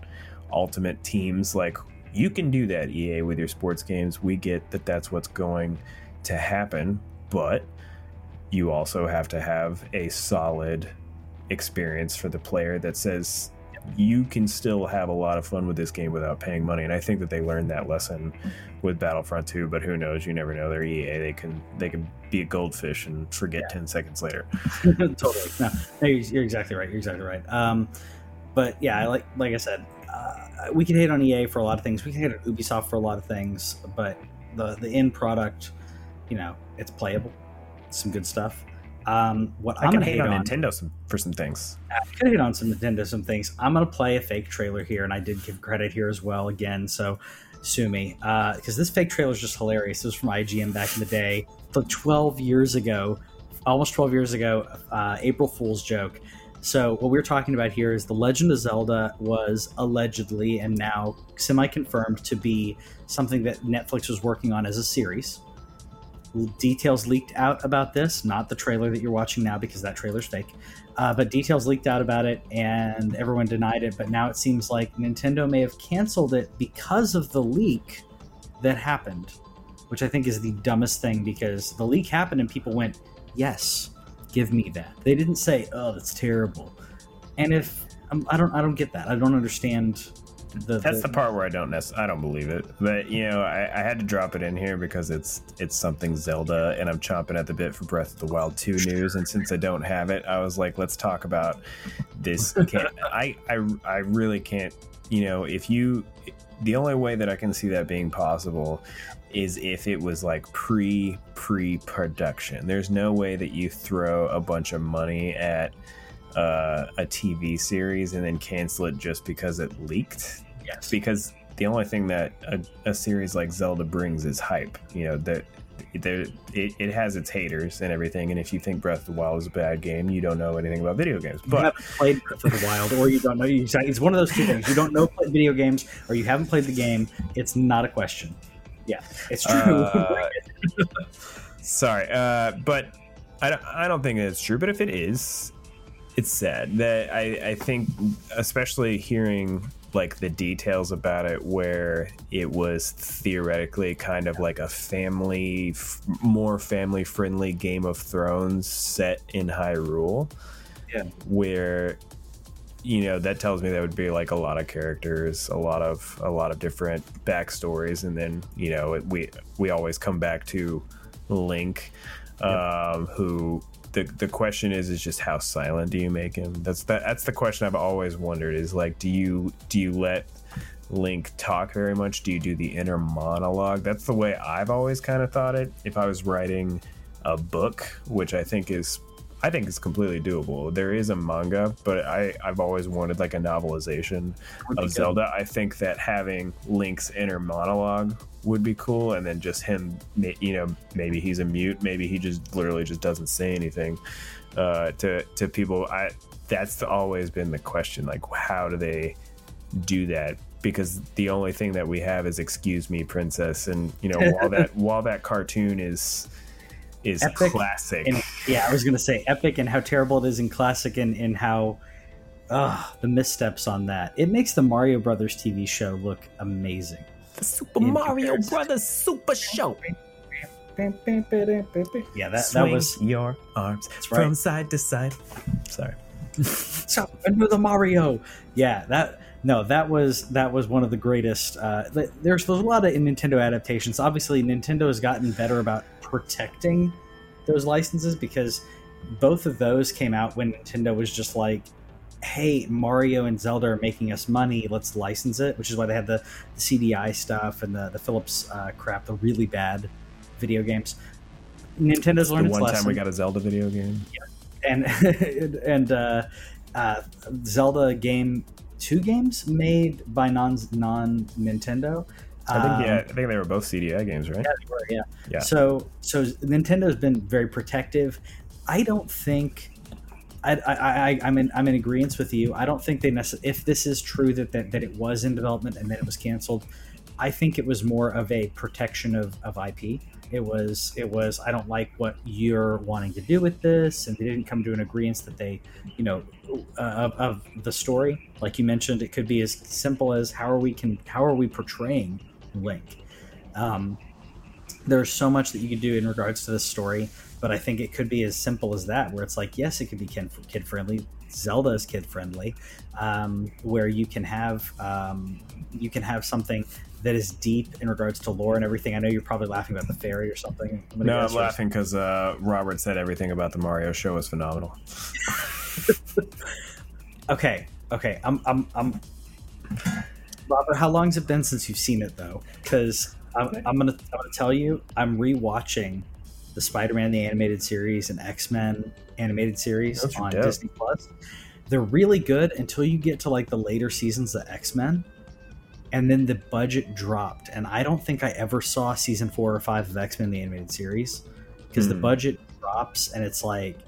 ultimate teams, like you can do that EA with your sports games. We get that that's what's going to happen, but you also have to have a solid experience for the player that says you can still have a lot of fun with this game without paying money and i think that they learned that lesson with battlefront 2 but who knows you never know they're ea they can they can be a goldfish and forget 10 seconds later [LAUGHS] totally. No, you're, you're exactly right. You're exactly right. Um, but yeah, I like like I said, uh, we can hate on EA for a lot of things. We can hate on Ubisoft for a lot of things. But the the end product, you know, it's playable. Some good stuff. Um, what i I'm gonna hate on, on nintendo some, for some things I could hit on some Nintendo, some things. I'm gonna play a fake trailer here, and I did give credit here as well. Again, so sue me because this fake trailer is just hilarious. This was from IGN back in the day, like 12 years ago, almost 12 years ago. Uh, April Fool's joke. So what we're talking about here is the Legend of Zelda was allegedly and now semi-confirmed to be something that Netflix was working on as a series. Details leaked out about this, not the trailer that you're watching now because that trailer's fake. Uh, but details leaked out about it and everyone denied it. But now it seems like Nintendo may have canceled it because of the leak that happened, which I think is the dumbest thing because the leak happened and people went, "Yes, give me that." They didn't say, "Oh, that's terrible." And if um, I don't, I don't get that. I don't understand the. that's the part where i don't nec- i don't believe it. But you know I, I had to drop it in here because it's it's something zelda and i'm chomping at the bit for breath of the wild 2 news. And since i don't have it i was like let's talk about this. [LAUGHS] I, I i really can't you know if you the only way that i can see that being possible is if it was like pre pre production there's no way that you throw a bunch of money at uh, a TV series and then cancel it just because it leaked Yes. because the only thing that a, a series like Zelda brings is hype. You know that there it, it has its haters and everything. And if you think Breath of the Wild is a bad game, you don't know anything about video games. you But haven't played Breath of the Wild, or you don't know. You, it's one of those two things. You don't know play video games, or you haven't played the game. It's not a question. Yeah, it's true. Uh, [LAUGHS] sorry, uh, but I don't, I don't think it's true. But if it is, it's sad that I, I think, especially hearing like the details about it, where it was theoretically kind of like a family, f- more family friendly Game of Thrones set in Hyrule. Yeah. Where you know that tells me that would be like a lot of characters a lot of a lot of different backstories and then you know it, we we always come back to link um who the the question is is just how silent do you make him? That's that that's the question i've always wondered is like do you do you let link talk very much? Do you do the inner monologue? That's the way i've always kind of thought it. If i was writing a book which i think is I think it's completely doable. There is a manga, but I, I've always wanted like a novelization of good. Zelda. I think that having Link's inner monologue would be cool, and then just him, you know, maybe he's a mute, maybe he just literally just doesn't say anything uh, to to people. I that's always been the question, like how do they do that? Because the only thing that we have is "Excuse me, princess," and you know, while that [LAUGHS] while that cartoon is is Epic classic. and yeah, I was gonna say epic and how terrible it is in classic and, and how uh, the missteps on that. It makes the Mario Brothers TV show look amazing. The Super in Mario comparison. Brothers Super Show. Yeah, that, that was your arms right. from side to side. Sorry. so under the Mario. Yeah, that no, that was that was one of the greatest. Uh, th- there's there's a lot of Nintendo adaptations. Obviously, Nintendo has gotten better about protecting those licenses because both of those came out when Nintendo was just like, "Hey, Mario and Zelda are making us money. Let's license it." Which is why they had the, the CDI stuff and the the Philips uh, crap, the really bad video games. Nintendo's learned the its one lesson. time we got a Zelda video game. and [LAUGHS] and uh, uh, Zelda game, two games made by non non Nintendo. I think yeah, I think they were both CDI games, right? Yeah, they were, yeah. Yeah. So so Nintendo's been very protective. I don't think. I, I, I, I'm in I'm in agreement with you. I don't think they necessarily. If this is true that, that that it was in development and then it was canceled, I think it was more of a protection of, of IP. It was it was I don't like what you're wanting to do with this, and they didn't come to an agreement that they, you know, uh, of, of the story. Like you mentioned, it could be as simple as how are we can how are we portraying Link. Um, there's so much that you can do in regards to this story, but I think it could be as simple as that, where it's like, yes, it could be kid friendly. Zelda is kid friendly, um, where you can have um, you can have something that is deep in regards to lore and everything. I know you're probably laughing about the fairy or something. I'm No, I'm laughing because uh, Robert said everything about the Mario show was phenomenal. [LAUGHS] Okay, okay. I'm, I'm, I'm. Robert, how long has it been since you've seen it though? Because I'm, I'm gonna, I'm gonna tell you, I'm rewatching the Spider-Man the animated series and X-Men animated series on dope. Disney Plus. They're really good until you get to like the later seasons of X-Men, and then the budget dropped. And I don't think I ever saw season four or five of X-Men the animated series because the Hmm. budget drops, and it's like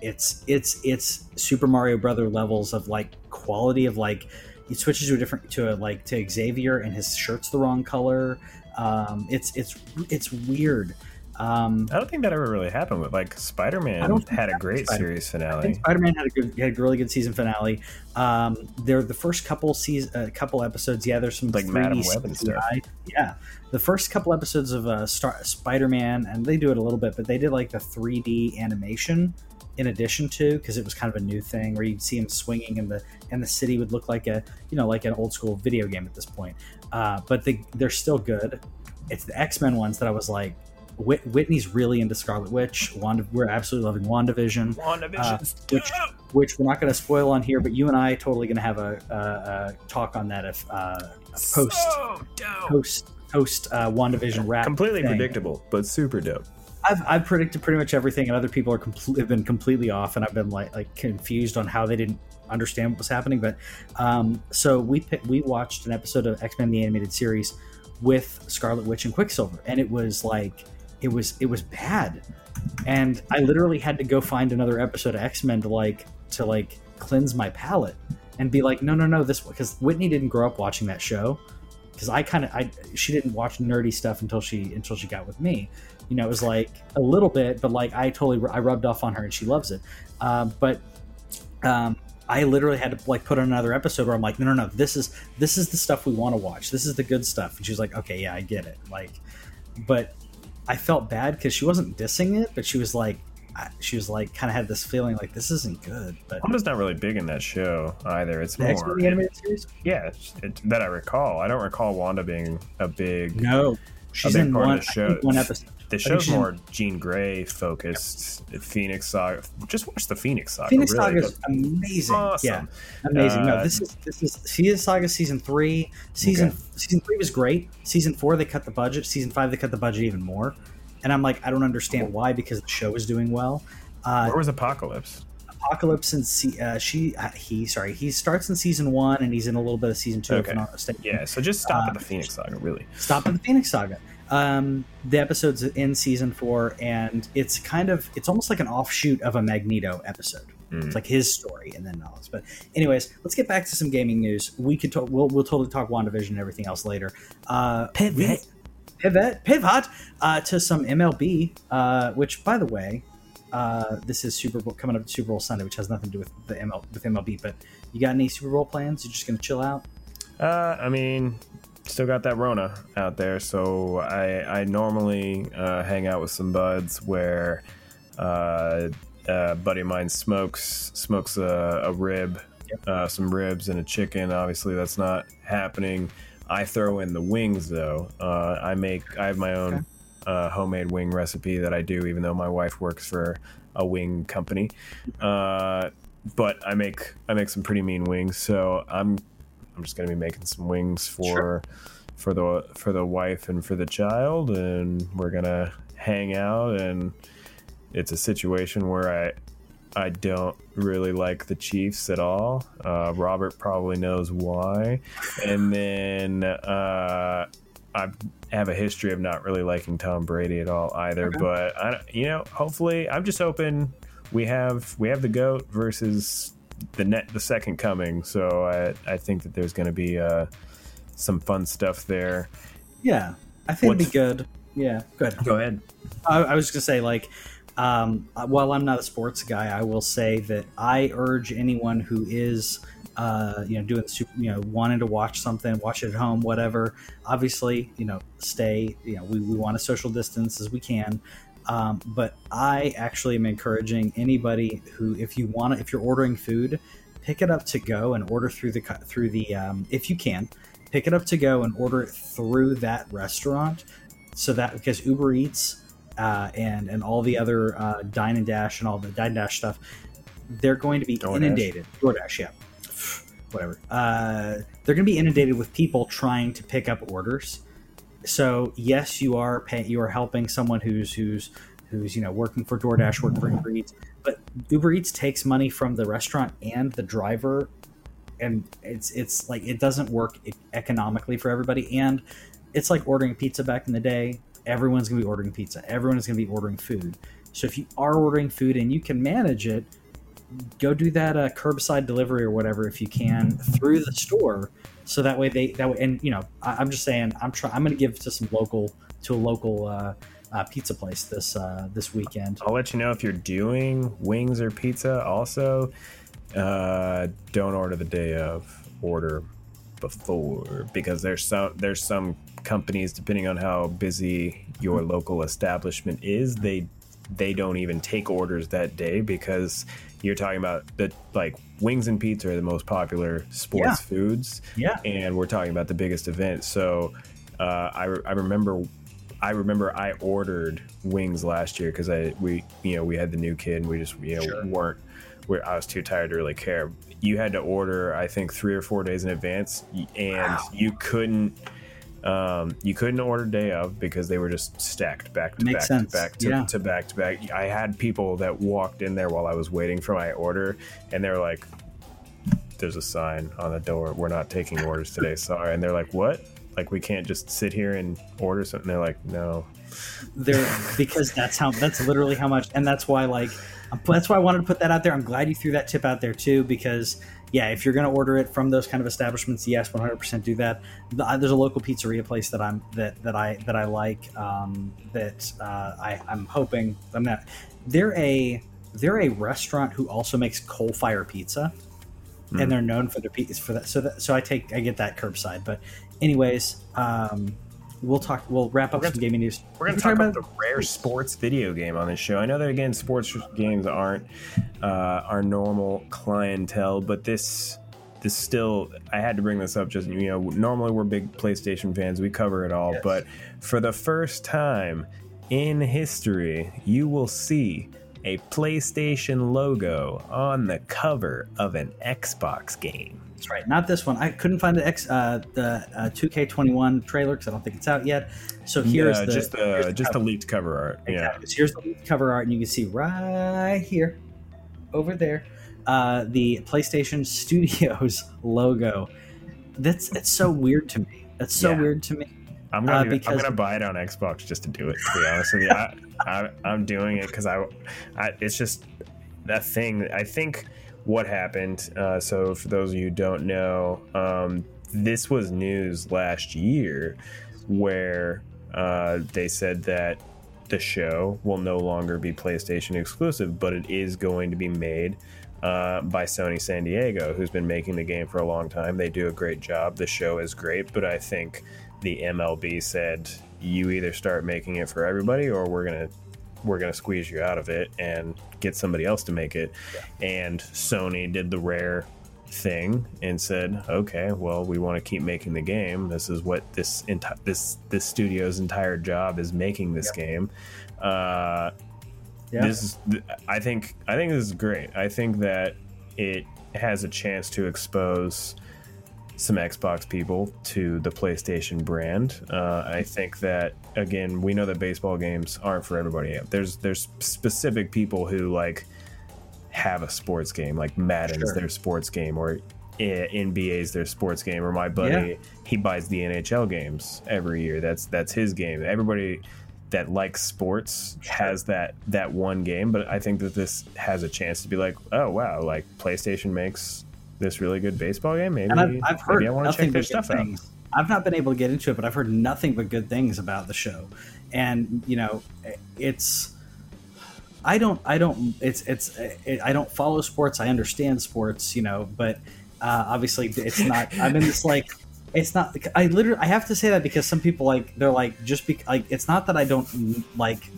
it's it's it's Super Mario Brother levels of like quality of like it switches to a different to a like to Xavier and his shirt's the wrong color. Um, it's it's it's weird. Um, I don't think that ever really happened with like Spider-Man don't had a great Spider- series finale. Spider Man had a good had a really good season finale. Um, there the first couple season uh, couple episodes. Yeah, there's some Like 3D Madame Web and stuff. Yeah, the first couple episodes of uh, Star- Spider Man, and they do it a little bit, but they did like the 3D animation in addition to because it was kind of a new thing where you'd see him swinging and the and the city would look like a you know like an old school video game at this point. Uh, but they they're still good. It's the X Men ones that I was like. Whit- Whitney's really into Scarlet Witch. Wanda, we're absolutely loving WandaVision WandaVision's which- which we're not going to spoil on here, but you and I are totally going to have a, a, a talk on that if uh, post So post post uh, WandaVision wrap. Completely thing. predictable, but super dope. I've, I've predicted pretty much everything, and other people are have been completely off, and I've been like like confused on how they didn't understand what was happening. But um, so we we watched an episode of X Men the animated series with Scarlet Witch and Quicksilver, and it was like it was it was bad, and I literally had to go find another episode of X Men to like to like cleanse my palate and be like, no, no, no, this because Whitney didn't grow up watching that show because I kind of I she didn't watch nerdy stuff until she until she got with me. You know, it was like a little bit, but like I totally I rubbed off on her and she loves it. Um, but um, I literally had to like put on another episode where I'm like, no, no, no, this is this is the stuff we want to watch. This is the good stuff. And she's like, okay, yeah, I get it. Like, but I felt bad because she wasn't dissing it, but she was like, she was like, kind of had this feeling like this isn't good. But Wanda's not really big in that show either. It's X-Men more the animated series, yeah, it, that I recall. I don't recall Wanda being a big. no, she's big in part of the show. one episode. The show's in- more Jean Grey focused. Phoenix Saga. Just watch the Phoenix Saga. Phoenix really. Saga is amazing. Awesome. Yeah, amazing. no, Uh, this is this is Phoenix Saga season three. Season Okay. season three was great. Season four they cut the budget. Season five they cut the budget even more. And I'm like, I don't understand why because the show is doing well. Uh, Where was Apocalypse? Apocalypse and uh, she uh, he sorry he starts in season one and he's in a little bit of season two. Okay. I'm not mistaken. Yeah, so just stop Uh, at the Phoenix Saga, really. Stop at the Phoenix Saga. Um, the episode's in season four, and it's kind of it's almost like an offshoot of a Magneto episode. Mm. It's like his story and then all this. But anyways, let's get back to some gaming news. We could talk. We'll, we'll totally talk WandaVision and everything else later. Uh, Pivot. pivot, pivot uh, to some MLB. Uh, which, by the way, uh, this is Super Bowl coming up to Super Bowl Sunday, which has nothing to do with the ML, with MLB. But you got any Super Bowl plans? You're just gonna chill out? Uh, I mean, still got that Rona out there, so I I normally uh, hang out with some buds where uh, a buddy of mine smokes smokes a, a rib, uh, some ribs and a chicken. Obviously, that's not happening. I throw in the wings though. Uh, I make I have my own uh, homemade wing recipe that I do, even though my wife works for a wing company. Uh, but I make I make some pretty mean wings, so I'm I'm just gonna be making some wings for Sure. for the for the wife and for the child, and we're gonna hang out, and it's a situation where I I don't really like the Chiefs at all. Uh, Robert probably knows why. And then uh, I have a history of not really liking Tom Brady at all either. Okay. But I, you know, hopefully, I'm just hoping we have we have the goat versus the net the second coming. So I I think that there's going to be uh, some fun stuff there. Yeah, I think What's, it'd be good. Yeah, good. Go ahead. I, I was just gonna say like um, while I'm not a sports guy, I will say that I urge anyone who is, uh, you know, doing super, you know, wanting to watch something, watch it at home, whatever. Obviously, you know, stay. You know, we, we want to social distance as we can. Um, but I actually am encouraging anybody who, if you want to, if you're ordering food, pick it up to go and order through the through the um, if you can, pick it up to go and order it through that restaurant, so that because Uber Eats uh, and and all the other uh, Dine and Dash and all the Dine and Dash stuff, they're going to be DoorDash. inundated. DoorDash, yeah, whatever. Uh, they're going to be inundated with people trying to pick up orders. So yes, you are pay, you are helping someone who's who's who's you know working for DoorDash, working for Uber Eats, but Uber Eats takes money from the restaurant and the driver, and it's it's like it doesn't work economically for everybody. And it's like ordering pizza back in the day everyone's to be ordering pizza. Everyone is to be ordering food. So if you are ordering food and you can manage it, go do that uh, curbside delivery or whatever if you can through the store. So that way they that way and you know I, am just saying I'm trying I'm going to give to some local to a local uh, uh, pizza place this uh, this weekend. I'll let you know if you're doing wings or pizza. Also, uh, don't order the day of. Order before because there's some there's some companies depending on how busy your local establishment is they they don't even take orders that day because you're talking about the like wings and pizza are the most popular sports yeah. foods yeah and we're talking about the biggest event so uh, I, I remember I remember I ordered wings last year because I we you know we had the new kid and we just you know sure. weren't we I was too tired to really care you had to order I think three or four days in advance, and wow. you couldn't. Um, you couldn't order day of because they were just stacked back to Makes back sense. to back to, yeah. to back to back. I had people that walked in there while I was waiting for my order, and they were like, "There's a sign on the door. We're not taking orders today. Sorry." And they're like, "What? Like we can't just sit here and order something?" They're like, "No." They're because that's how that's literally how much, and that's why like that's why I wanted to put that out there. I'm glad you threw that tip out there too, because yeah, if you're going to order it from those kind of establishments, yes, 100% do that. There's a local pizzeria place that I'm that that I that I like um, that uh, I I'm hoping I'm not. They're a they're a restaurant who also makes coal fire pizza, mm. and they're known for their pizza for that. So that, so I take I get that curbside. But anyways, um, we'll talk. We'll wrap up some to, gaming news. We're going to talk about, about, the rare sports video game on this show. I know that again, sports games aren't uh, our normal clientele, but this this still I had to bring this up. Just you know, normally we're big PlayStation fans. We cover it all, yes. but for the first time in history, you will see a PlayStation logo on the cover of an Xbox game. That's right. Not this one. I couldn't find the X uh, the uh, 2K21 trailer because I don't think it's out yet. So here's yeah, the just the, the just the leaked cover art. Exactly. Yeah. So here's the leaked cover art, and you can see right here, over there, uh, the PlayStation Studios [LAUGHS] logo. That's it's so weird to me. That's so yeah. weird to me. I'm gonna, uh, because, I'm gonna buy it on Xbox just to do it. To be honest with you, I, I'm doing it because I, I, it's just that thing. I think what happened. Uh, so, for those of you who don't know, um, this was news last year where uh, they said that the show will no longer be PlayStation exclusive, but it is going to be made uh, by Sony San Diego, who's been making the game for a long time. They do a great job. The show is great, but I think the MLB said you either start making it for everybody or we're going to we're going to squeeze you out of it and get somebody else to make it. Yeah. And Sony did the rare thing and said, "Okay, well, we want to keep making the game. This is what this enti- this this studio's entire job is making this yeah. game." Uh, yeah. This is, I think, I think this is great. I think that it has a chance to expose some Xbox people to the PlayStation brand. Uh, I think that again, we know that baseball games aren't for everybody. There's there's specific people who like have a sports game, like Madden's Sure. their sports game, or eh, NBA's their sports game, or my buddy Yeah. he buys the NHL games every year. That's that's his game. Everybody that likes sports has that that one game, but I think that this has a chance to be like, oh wow, like PlayStation makes this really good baseball game. Maybe and I've, I've heard maybe I want to nothing check their but good out. things. I've not been able to get into it, but I've heard nothing but good things about the show. And you know, it's I don't I don't it's it's it, I don't follow sports. I understand sports, you know, but uh, obviously it's not. I'm in this like. It's not. I literally. I have to say that because some people like they're like just be like. It's not that I don't like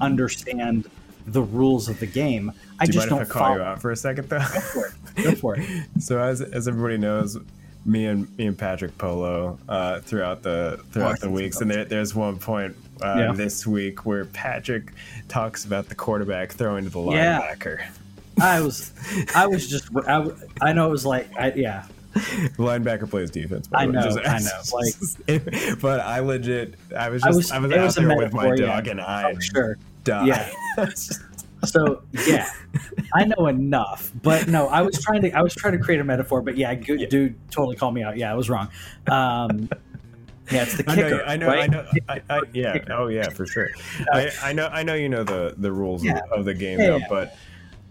understand the rules of the game. I Do you just mind don't if I call follow. you out for a second though? Go for it. Go [LAUGHS] for it. so as as everybody knows, me and me and Patrick Polo uh, throughout the throughout Oh, the weeks, and there, there's one point uh, Yeah. this week where Patrick talks about the quarterback throwing to the Yeah. linebacker. I was, I was just, I, I know it was like, I, yeah, The linebacker plays defense. I know, just- I know, Like, [LAUGHS] but I legit, I was I just, was- I was, out was there with my yeah. dog, and I for sure. Died. Yeah. So yeah, I know enough, but no, I was trying to, I was trying to create a metaphor, but yeah, good dude totally called me out. Yeah, I was wrong. Um, yeah, it's the [LAUGHS] I know, kicker. I know, right? I know, I, I, yeah, oh yeah, for sure. I, I know, I know, you know the the rules Yeah. of, the game, Yeah, though. yeah. But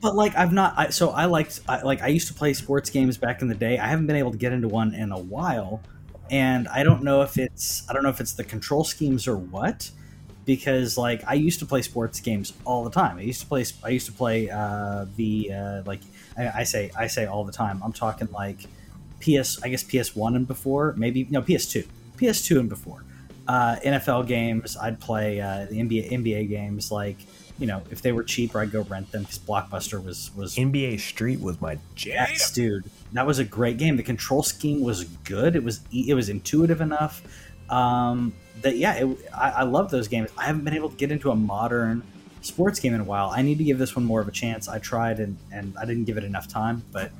But like I've not I, so I liked I, like I used to play sports games back in the day. I haven't been able to get into one in a while, and I don't know if it's I don't know if it's the control schemes or what. Because like I used to play sports games all the time. I used to play I used to play uh, the uh, like I, I say I say all the time. I'm talking like PS I guess PS one and before maybe no PS two PS two and before uh, NFL games. I'd play uh, the NBA NBA games like you know, if they were cheaper, I'd go rent them because Blockbuster was was NBA Street was my jam. yes, dude. That was a great game. The control scheme was good. It was it was intuitive enough. Um, that yeah, it, I, I love those games. I haven't been able to get into a modern sports game in a while. I need to give this one more of a chance. I tried and and I didn't give it enough time, but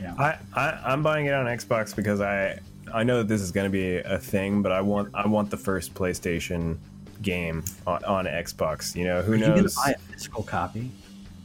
you know, I, I I'm buying it on Xbox because I I know that this is going to be a thing, but I want I want the first PlayStation game on, on Xbox. You know, who are you knows? buy a physical copy?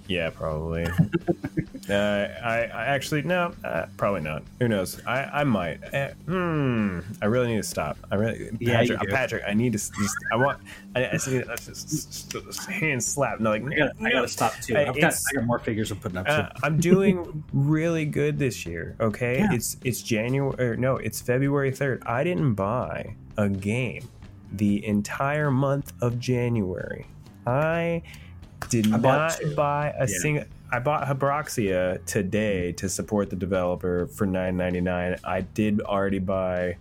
Yeah, probably. [LAUGHS] uh, I, I actually no, uh, probably not. Who knows? I, I might. Uh, hmm. I really need to stop. I really, Yeah, Patrick. do. Patrick, I need to. Just, I want. I, I need just, just, hand slap. No, like I got I got to stop too. I've got I got more figures I'm putting up. uh. I'm doing [LAUGHS] really good this year. Okay, Yeah. it's it's January. Or no, it's February third. I didn't buy a game the entire month of January. I did I not two. buy a Yeah. single. I bought Habroxia today to support the developer for nine ninety nine. I did already buy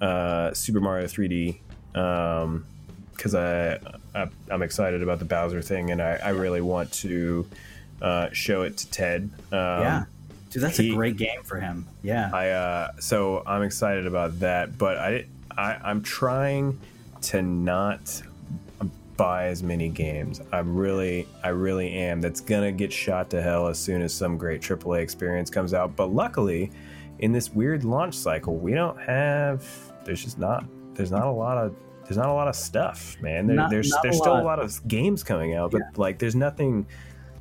uh, Super Mario 3D because I, I I'm excited about the Bowser thing, and I, I really want to uh, show it to Ted. Um, yeah, dude, that's he- a great game for him. Yeah, I uh, so I'm excited about that, but I, I I'm trying to not buy as many games. I'm really I really am. That's gonna get shot to hell as soon as some great AAA experience comes out. But luckily, in this weird launch cycle, we don't have. There's just not. There's not a lot of. There's not a lot of stuff, man. There, Not- there's not a there's still lot. a lot of games coming out, but Yeah. like there's nothing.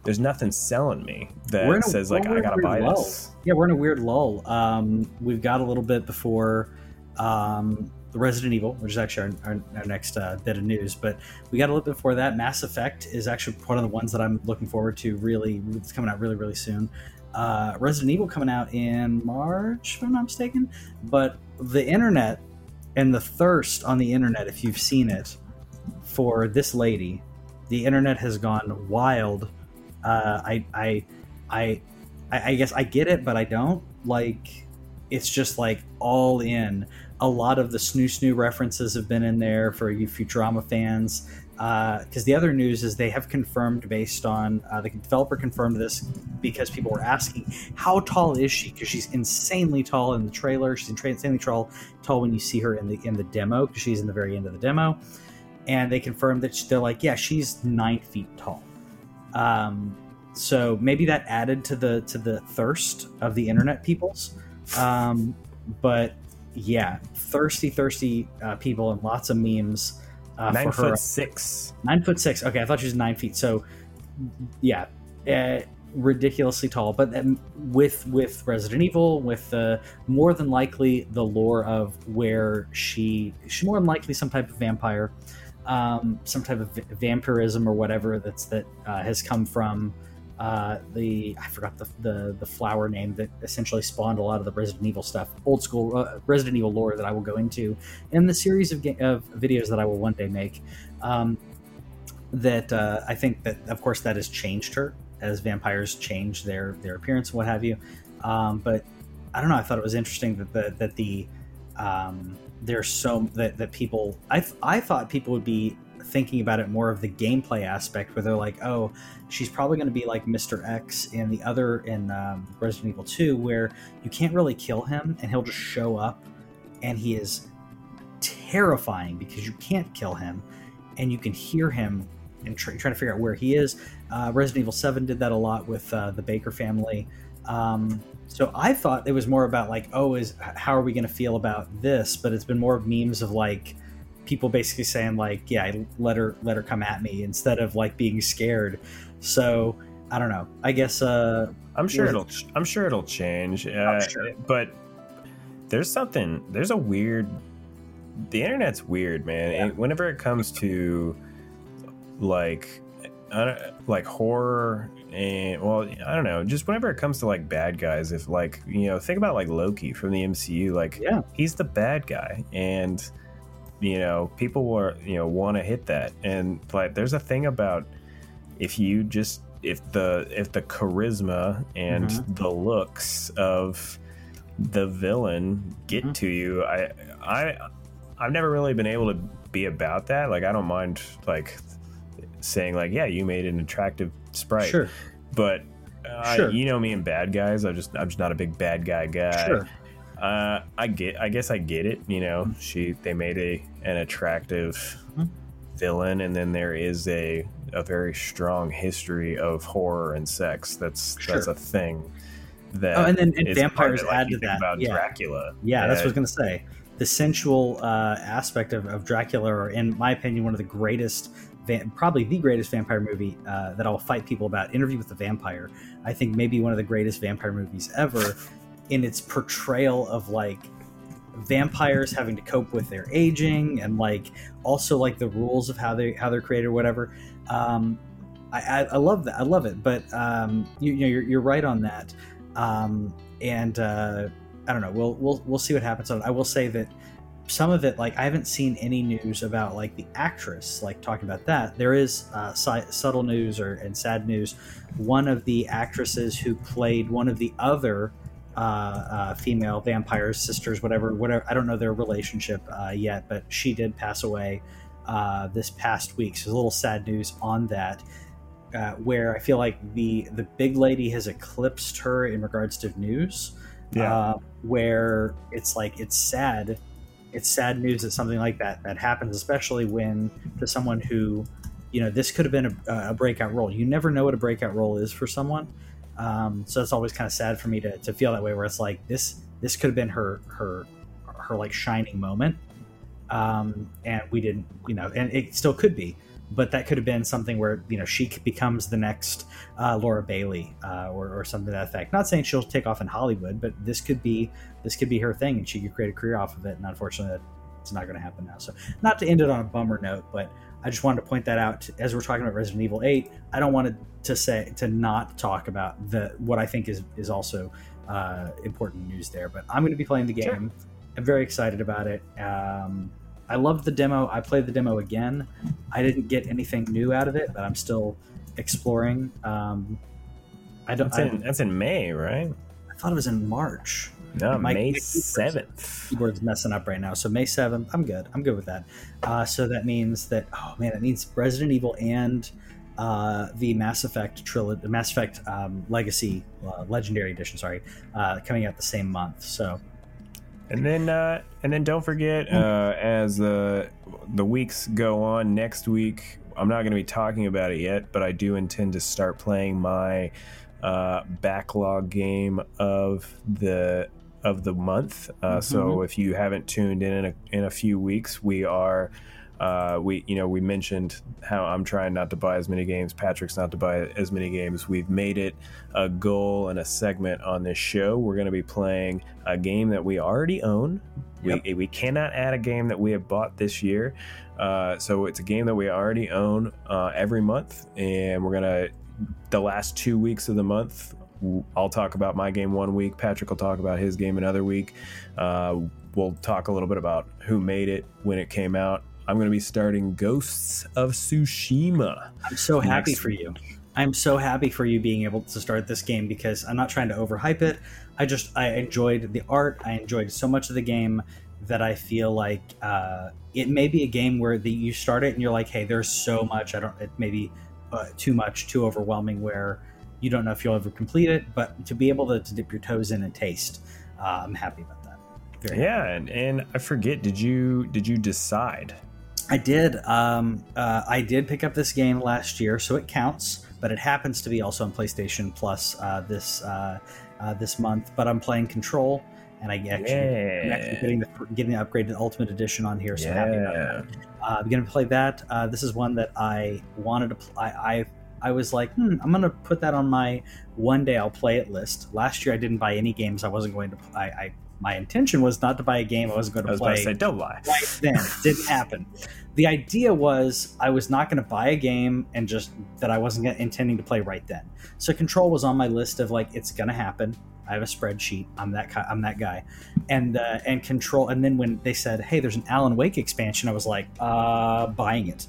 There's nothing selling me that a- says like I gotta buy lull. this. Yeah, we're in a weird lull. Um, we've got a little bit before um, the Resident Evil, which is actually our, our, our next uh, bit of news. But we got a little bit before that. Mass Effect is actually one of the ones that I'm looking forward to. Really, it's coming out really, really soon. Uh, Resident Evil coming out in March, if I'm not mistaken. But the internet and the thirst on the internet, if you've seen it, for this lady, the internet has gone wild. Uh, I, I, I, I I guess I get it, but I don't. Like, it's just like all in. A lot of the snu snu references have been in there for you Futurama fans. Because the other news is they have confirmed, based on uh, the developer confirmed this because people were asking, how tall is she? Because she's insanely tall in the trailer. She's insanely tall, tall when you see her in the in the demo because she's in the very end of the demo. And they confirmed that they're like, yeah, she's nine feet tall. Um, so maybe that added to the to the thirst of the internet peoples. Um, but yeah, thirsty, thirsty uh, people and lots of memes. Uh, Nine for her. foot six. Nine foot six. Okay, I thought she was nine feet. So, yeah, uh, ridiculously tall. But then with with Resident Evil, with uh, more than likely the lore of where she she more than likely some type of vampire, um, some type of v- vampirism or whatever that's that uh, has come from. Uh, the I forgot the, the the flower name that essentially spawned a lot of the Resident Evil stuff, old school uh, Resident Evil lore that I will go into in the series of, ga- of videos that I will one day make. Um, that uh, I think that of course that has changed her as vampires change their their appearance and what have you. Um, but I don't know. I thought it was interesting that the that the um, there's so that that people I I thought people would be thinking about it more of the gameplay aspect where they're like, oh, she's probably going to be like Mr. X in the other in um, Resident Evil 2, where you can't really kill him and he'll just show up and he is terrifying because you can't kill him and you can hear him and try, trying to figure out where he is. Uh, Resident Evil 7 did that a lot with uh, the Baker family. Um, so I thought it was more about like, oh, is how are we going to feel about this? But it's been more of memes of like people basically saying like, yeah, let her let her come at me instead of like being scared. So I don't know. I guess uh, I'm sure it'll. I'm sure it'll change. Uh, sure. But there's something. There's a weird. The internet's weird, man. Yeah. And whenever it comes to like, I don't, like horror and well, I don't know. Just whenever it comes to like bad guys, if like you know, think about like Loki from the MCU. Like, Yeah. he's the bad guy, and you know, people were you know want to hit that, and like, there's a thing about if you just if the if the charisma and Mhm. the looks of the villain get Mhm. to you i i i've never really been able to be about that like i don't mind like saying like yeah you made an attractive sprite sure, but uh, Sure. you know me and bad guys i just i'm just not a big bad guy guy sure, uh, I get. I guess I get it. You know, she they made a an attractive villain, and then there is a a very strong history of horror and sex. That's that's a thing. That Oh, and then- and vampires of. Like, add to that, About yeah. Dracula. Yeah, that's what I was going to say. The sensual uh, aspect of, of Dracula, are, in my opinion, one of the greatest, probably the greatest vampire movie uh, that I'll fight people about. Interview with the Vampire. I think maybe one of the greatest vampire movies ever in its portrayal of like vampires having to cope with their aging and like also like the rules of how they how they're created or whatever. Um, I, I, I love that. I love it. But um, you, you know, you're, you're right on that. Um, and uh, I don't know. We'll we'll we'll see what happens. on it. I will say that some of it, like I haven't seen any news about like the actress, like talking about that. There is uh, si- subtle news or and sad news. One of the actresses who played one of the other uh, uh, female vampires, sisters, whatever, whatever. I don't know their relationship uh, yet, but she did pass away uh, this past week. So there's a little sad news on that. Uh, where I feel like the the big lady has eclipsed her in regards to news Yeah. uh, where it's like it's sad it's sad news that something like that that happens especially when to someone who you know this could have been a, a breakout role you never know what a breakout role is for someone um, so it's always kind of sad for me to, to feel that way where it's like this this could have been her her her like shining moment um, and we didn't you know and it still could be but that could have been something where you know she becomes the next uh, Laura Bailey uh, or, or something to that effect. Not saying she'll take off in Hollywood, but this could be this could be her thing, and she could create a career off of it. And unfortunately, it's not going to happen now. So, not to end it on a bummer note, but I just wanted to point that out as we're talking about Resident Evil Eight. I don't want to say to not talk about the what I think is is also uh, important news there. But I'm going to be playing the game. Sure. I'm very excited about it. Um, I loved the demo. I played the demo again. I didn't get anything new out of it, but I'm still exploring. Um, I don't. that's I, that's in May, right? I thought it was in March. No, My- May seventh. Keyboard's messing up right now. So May seventh, I'm good. I'm good with that. Uh, so that means that oh man, it means Resident Evil and uh, the Mass Effect trilogy, the Mass Effect um, Legacy uh, Legendary Edition, sorry, uh, coming out the same month. So And then, uh, and then, don't forget, uh, as the the weeks go on, next week I'm not going to be talking about it yet, but I do intend to start playing my uh, backlog game of the of the month. Uh, So Mhm. if you haven't tuned in in a, in a few weeks, we are. Uh, we you know we mentioned how I'm trying not to buy as many games. Patrick's not to buy as many games. We've made it a goal and a segment on this show. We're going to be playing a game that we already own. We we cannot add a game that we have bought this year. Uh, so it's a game that we already own uh, every month, and we're gonna the last two weeks of the month. I'll talk about my game one week. Patrick will talk about his game another week. Uh, we'll talk a little bit about who made it when it came out. I'm going to be starting Ghosts of Tsushima. I'm so happy for you. I'm so happy for you being able to start this game because I'm not trying to overhype it. I just I enjoyed the art. I enjoyed so much of the game that I feel like uh, it may be a game where the, you start it and you're like, hey, there's so much. I don't. It may be uh, too much, too overwhelming, where you don't know if you'll ever complete it. But to be able to, to dip your toes in and taste, uh, I'm happy about that. Very happy. Yeah, and, and I forget. Did you did you decide? I did. Um, uh, I did pick up this game last year, so it counts. But it happens to be also on PlayStation Plus uh, this uh, uh, this month. But I'm playing Control, and I actually, I'm actually getting the getting the upgraded Ultimate Edition on here. So happy about that. Uh, I'm gonna play that. Uh, this is one that I wanted to. Pl- I, I I was like, hmm, I'm gonna put that on my one day I'll play it list. Last year I didn't buy any games. I wasn't going to. I, I my intention was not to buy a game. I wasn't going I to was play about to say, don't lie. right then. It didn't happen. The idea was I was not going to buy a game and just that I wasn't gonna, intending to play right then. So Control was on my list of like it's going to happen. I have a spreadsheet. I'm that ki- I'm that guy, and uh, and Control. And then when they said, "Hey, there's an Alan Wake expansion," I was like, uh, buying it.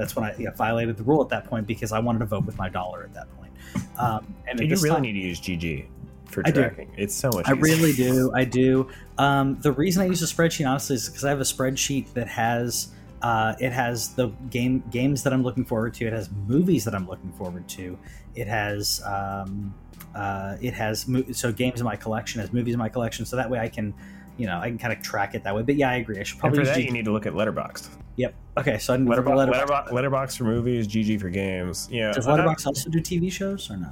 That's when I yeah, violated the rule at that point because I wanted to vote with my dollar at that point. Um, and Dude, you really time- need to use GG for do. tracking. It's so much. I easier. really do. I do. Um, the reason I use a spreadsheet honestly is because I have a spreadsheet that has uh, it has the game games that I'm looking forward to. It has movies that I'm looking forward to. It has um, uh, it has mo- so games in my collection has movies in my collection. So that way I can you know I can kind of track it that way. But yeah, I agree. I should And probably for that, G- you need to look at Letterboxd. Yep. Okay. So I need to Letterboxd, Letterboxd. Letterboxd, Letterboxd for movies, GG for games. Yeah, Does I- Letterboxd also do TV shows or no?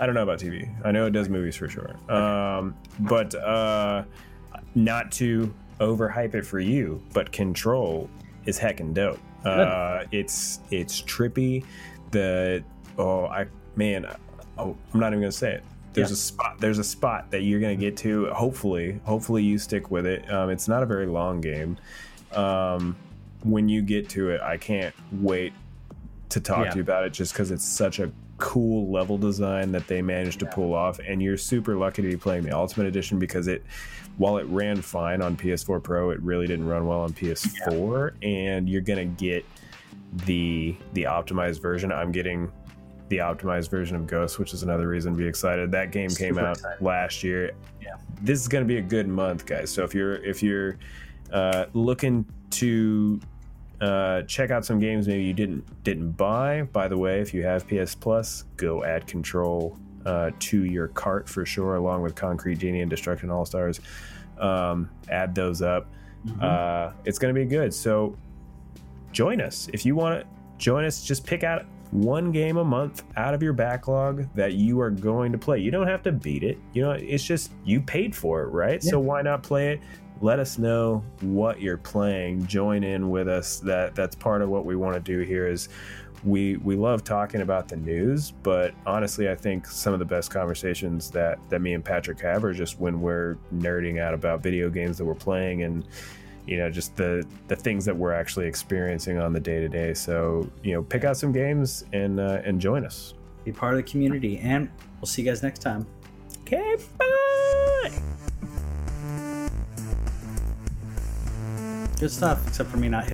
I don't know about TV. I know it does movies for sure. Um, but uh, not to overhype it for you, but Control is heckin' dope. Uh, it's it's trippy. The oh I man, oh, I'm not even gonna say it. There's Yeah. a spot. There's a spot that you're gonna get to. Hopefully, hopefully you stick with it. Um, it's not a very long game. Um, when you get to it, I can't wait to talk Yeah. to you about it just because it's such a cool level design that they managed to Yeah. pull off and you're super lucky to be playing the ultimate edition because it while it ran fine on ps4 pro it really didn't run well on ps4 and you're gonna get the the optimized version i'm getting the optimized version of ghost which is another reason to be excited that game came Super out excited. last year Yeah. this is gonna be a good month guys so if you're if you're uh, looking to uh, check out some games maybe you didn't didn't buy. By the way, if you have PS Plus, go add Control uh, to your cart for sure, along with Concrete Genie and Destruction All Stars. Um, add those up. Mhm. Uh, it's going to be good. So join us if you want to join us. Just pick out one game a month out of your backlog that you are going to play. You don't have to beat it. You know, it's just you paid for it, right? So why not play it? Let us know what you're playing. Join in with us. That that's part of what we want to do here is we we love talking about the news, but honestly, I think some of the best conversations that that me and Patrick have are just when we're nerding out about video games that we're playing and you know just the the things that we're actually experiencing on the day to day. So you know, pick out some games and uh, and join us. Be part of the community, and we'll see you guys next time. Okay, bye. Good stuff, except for me not.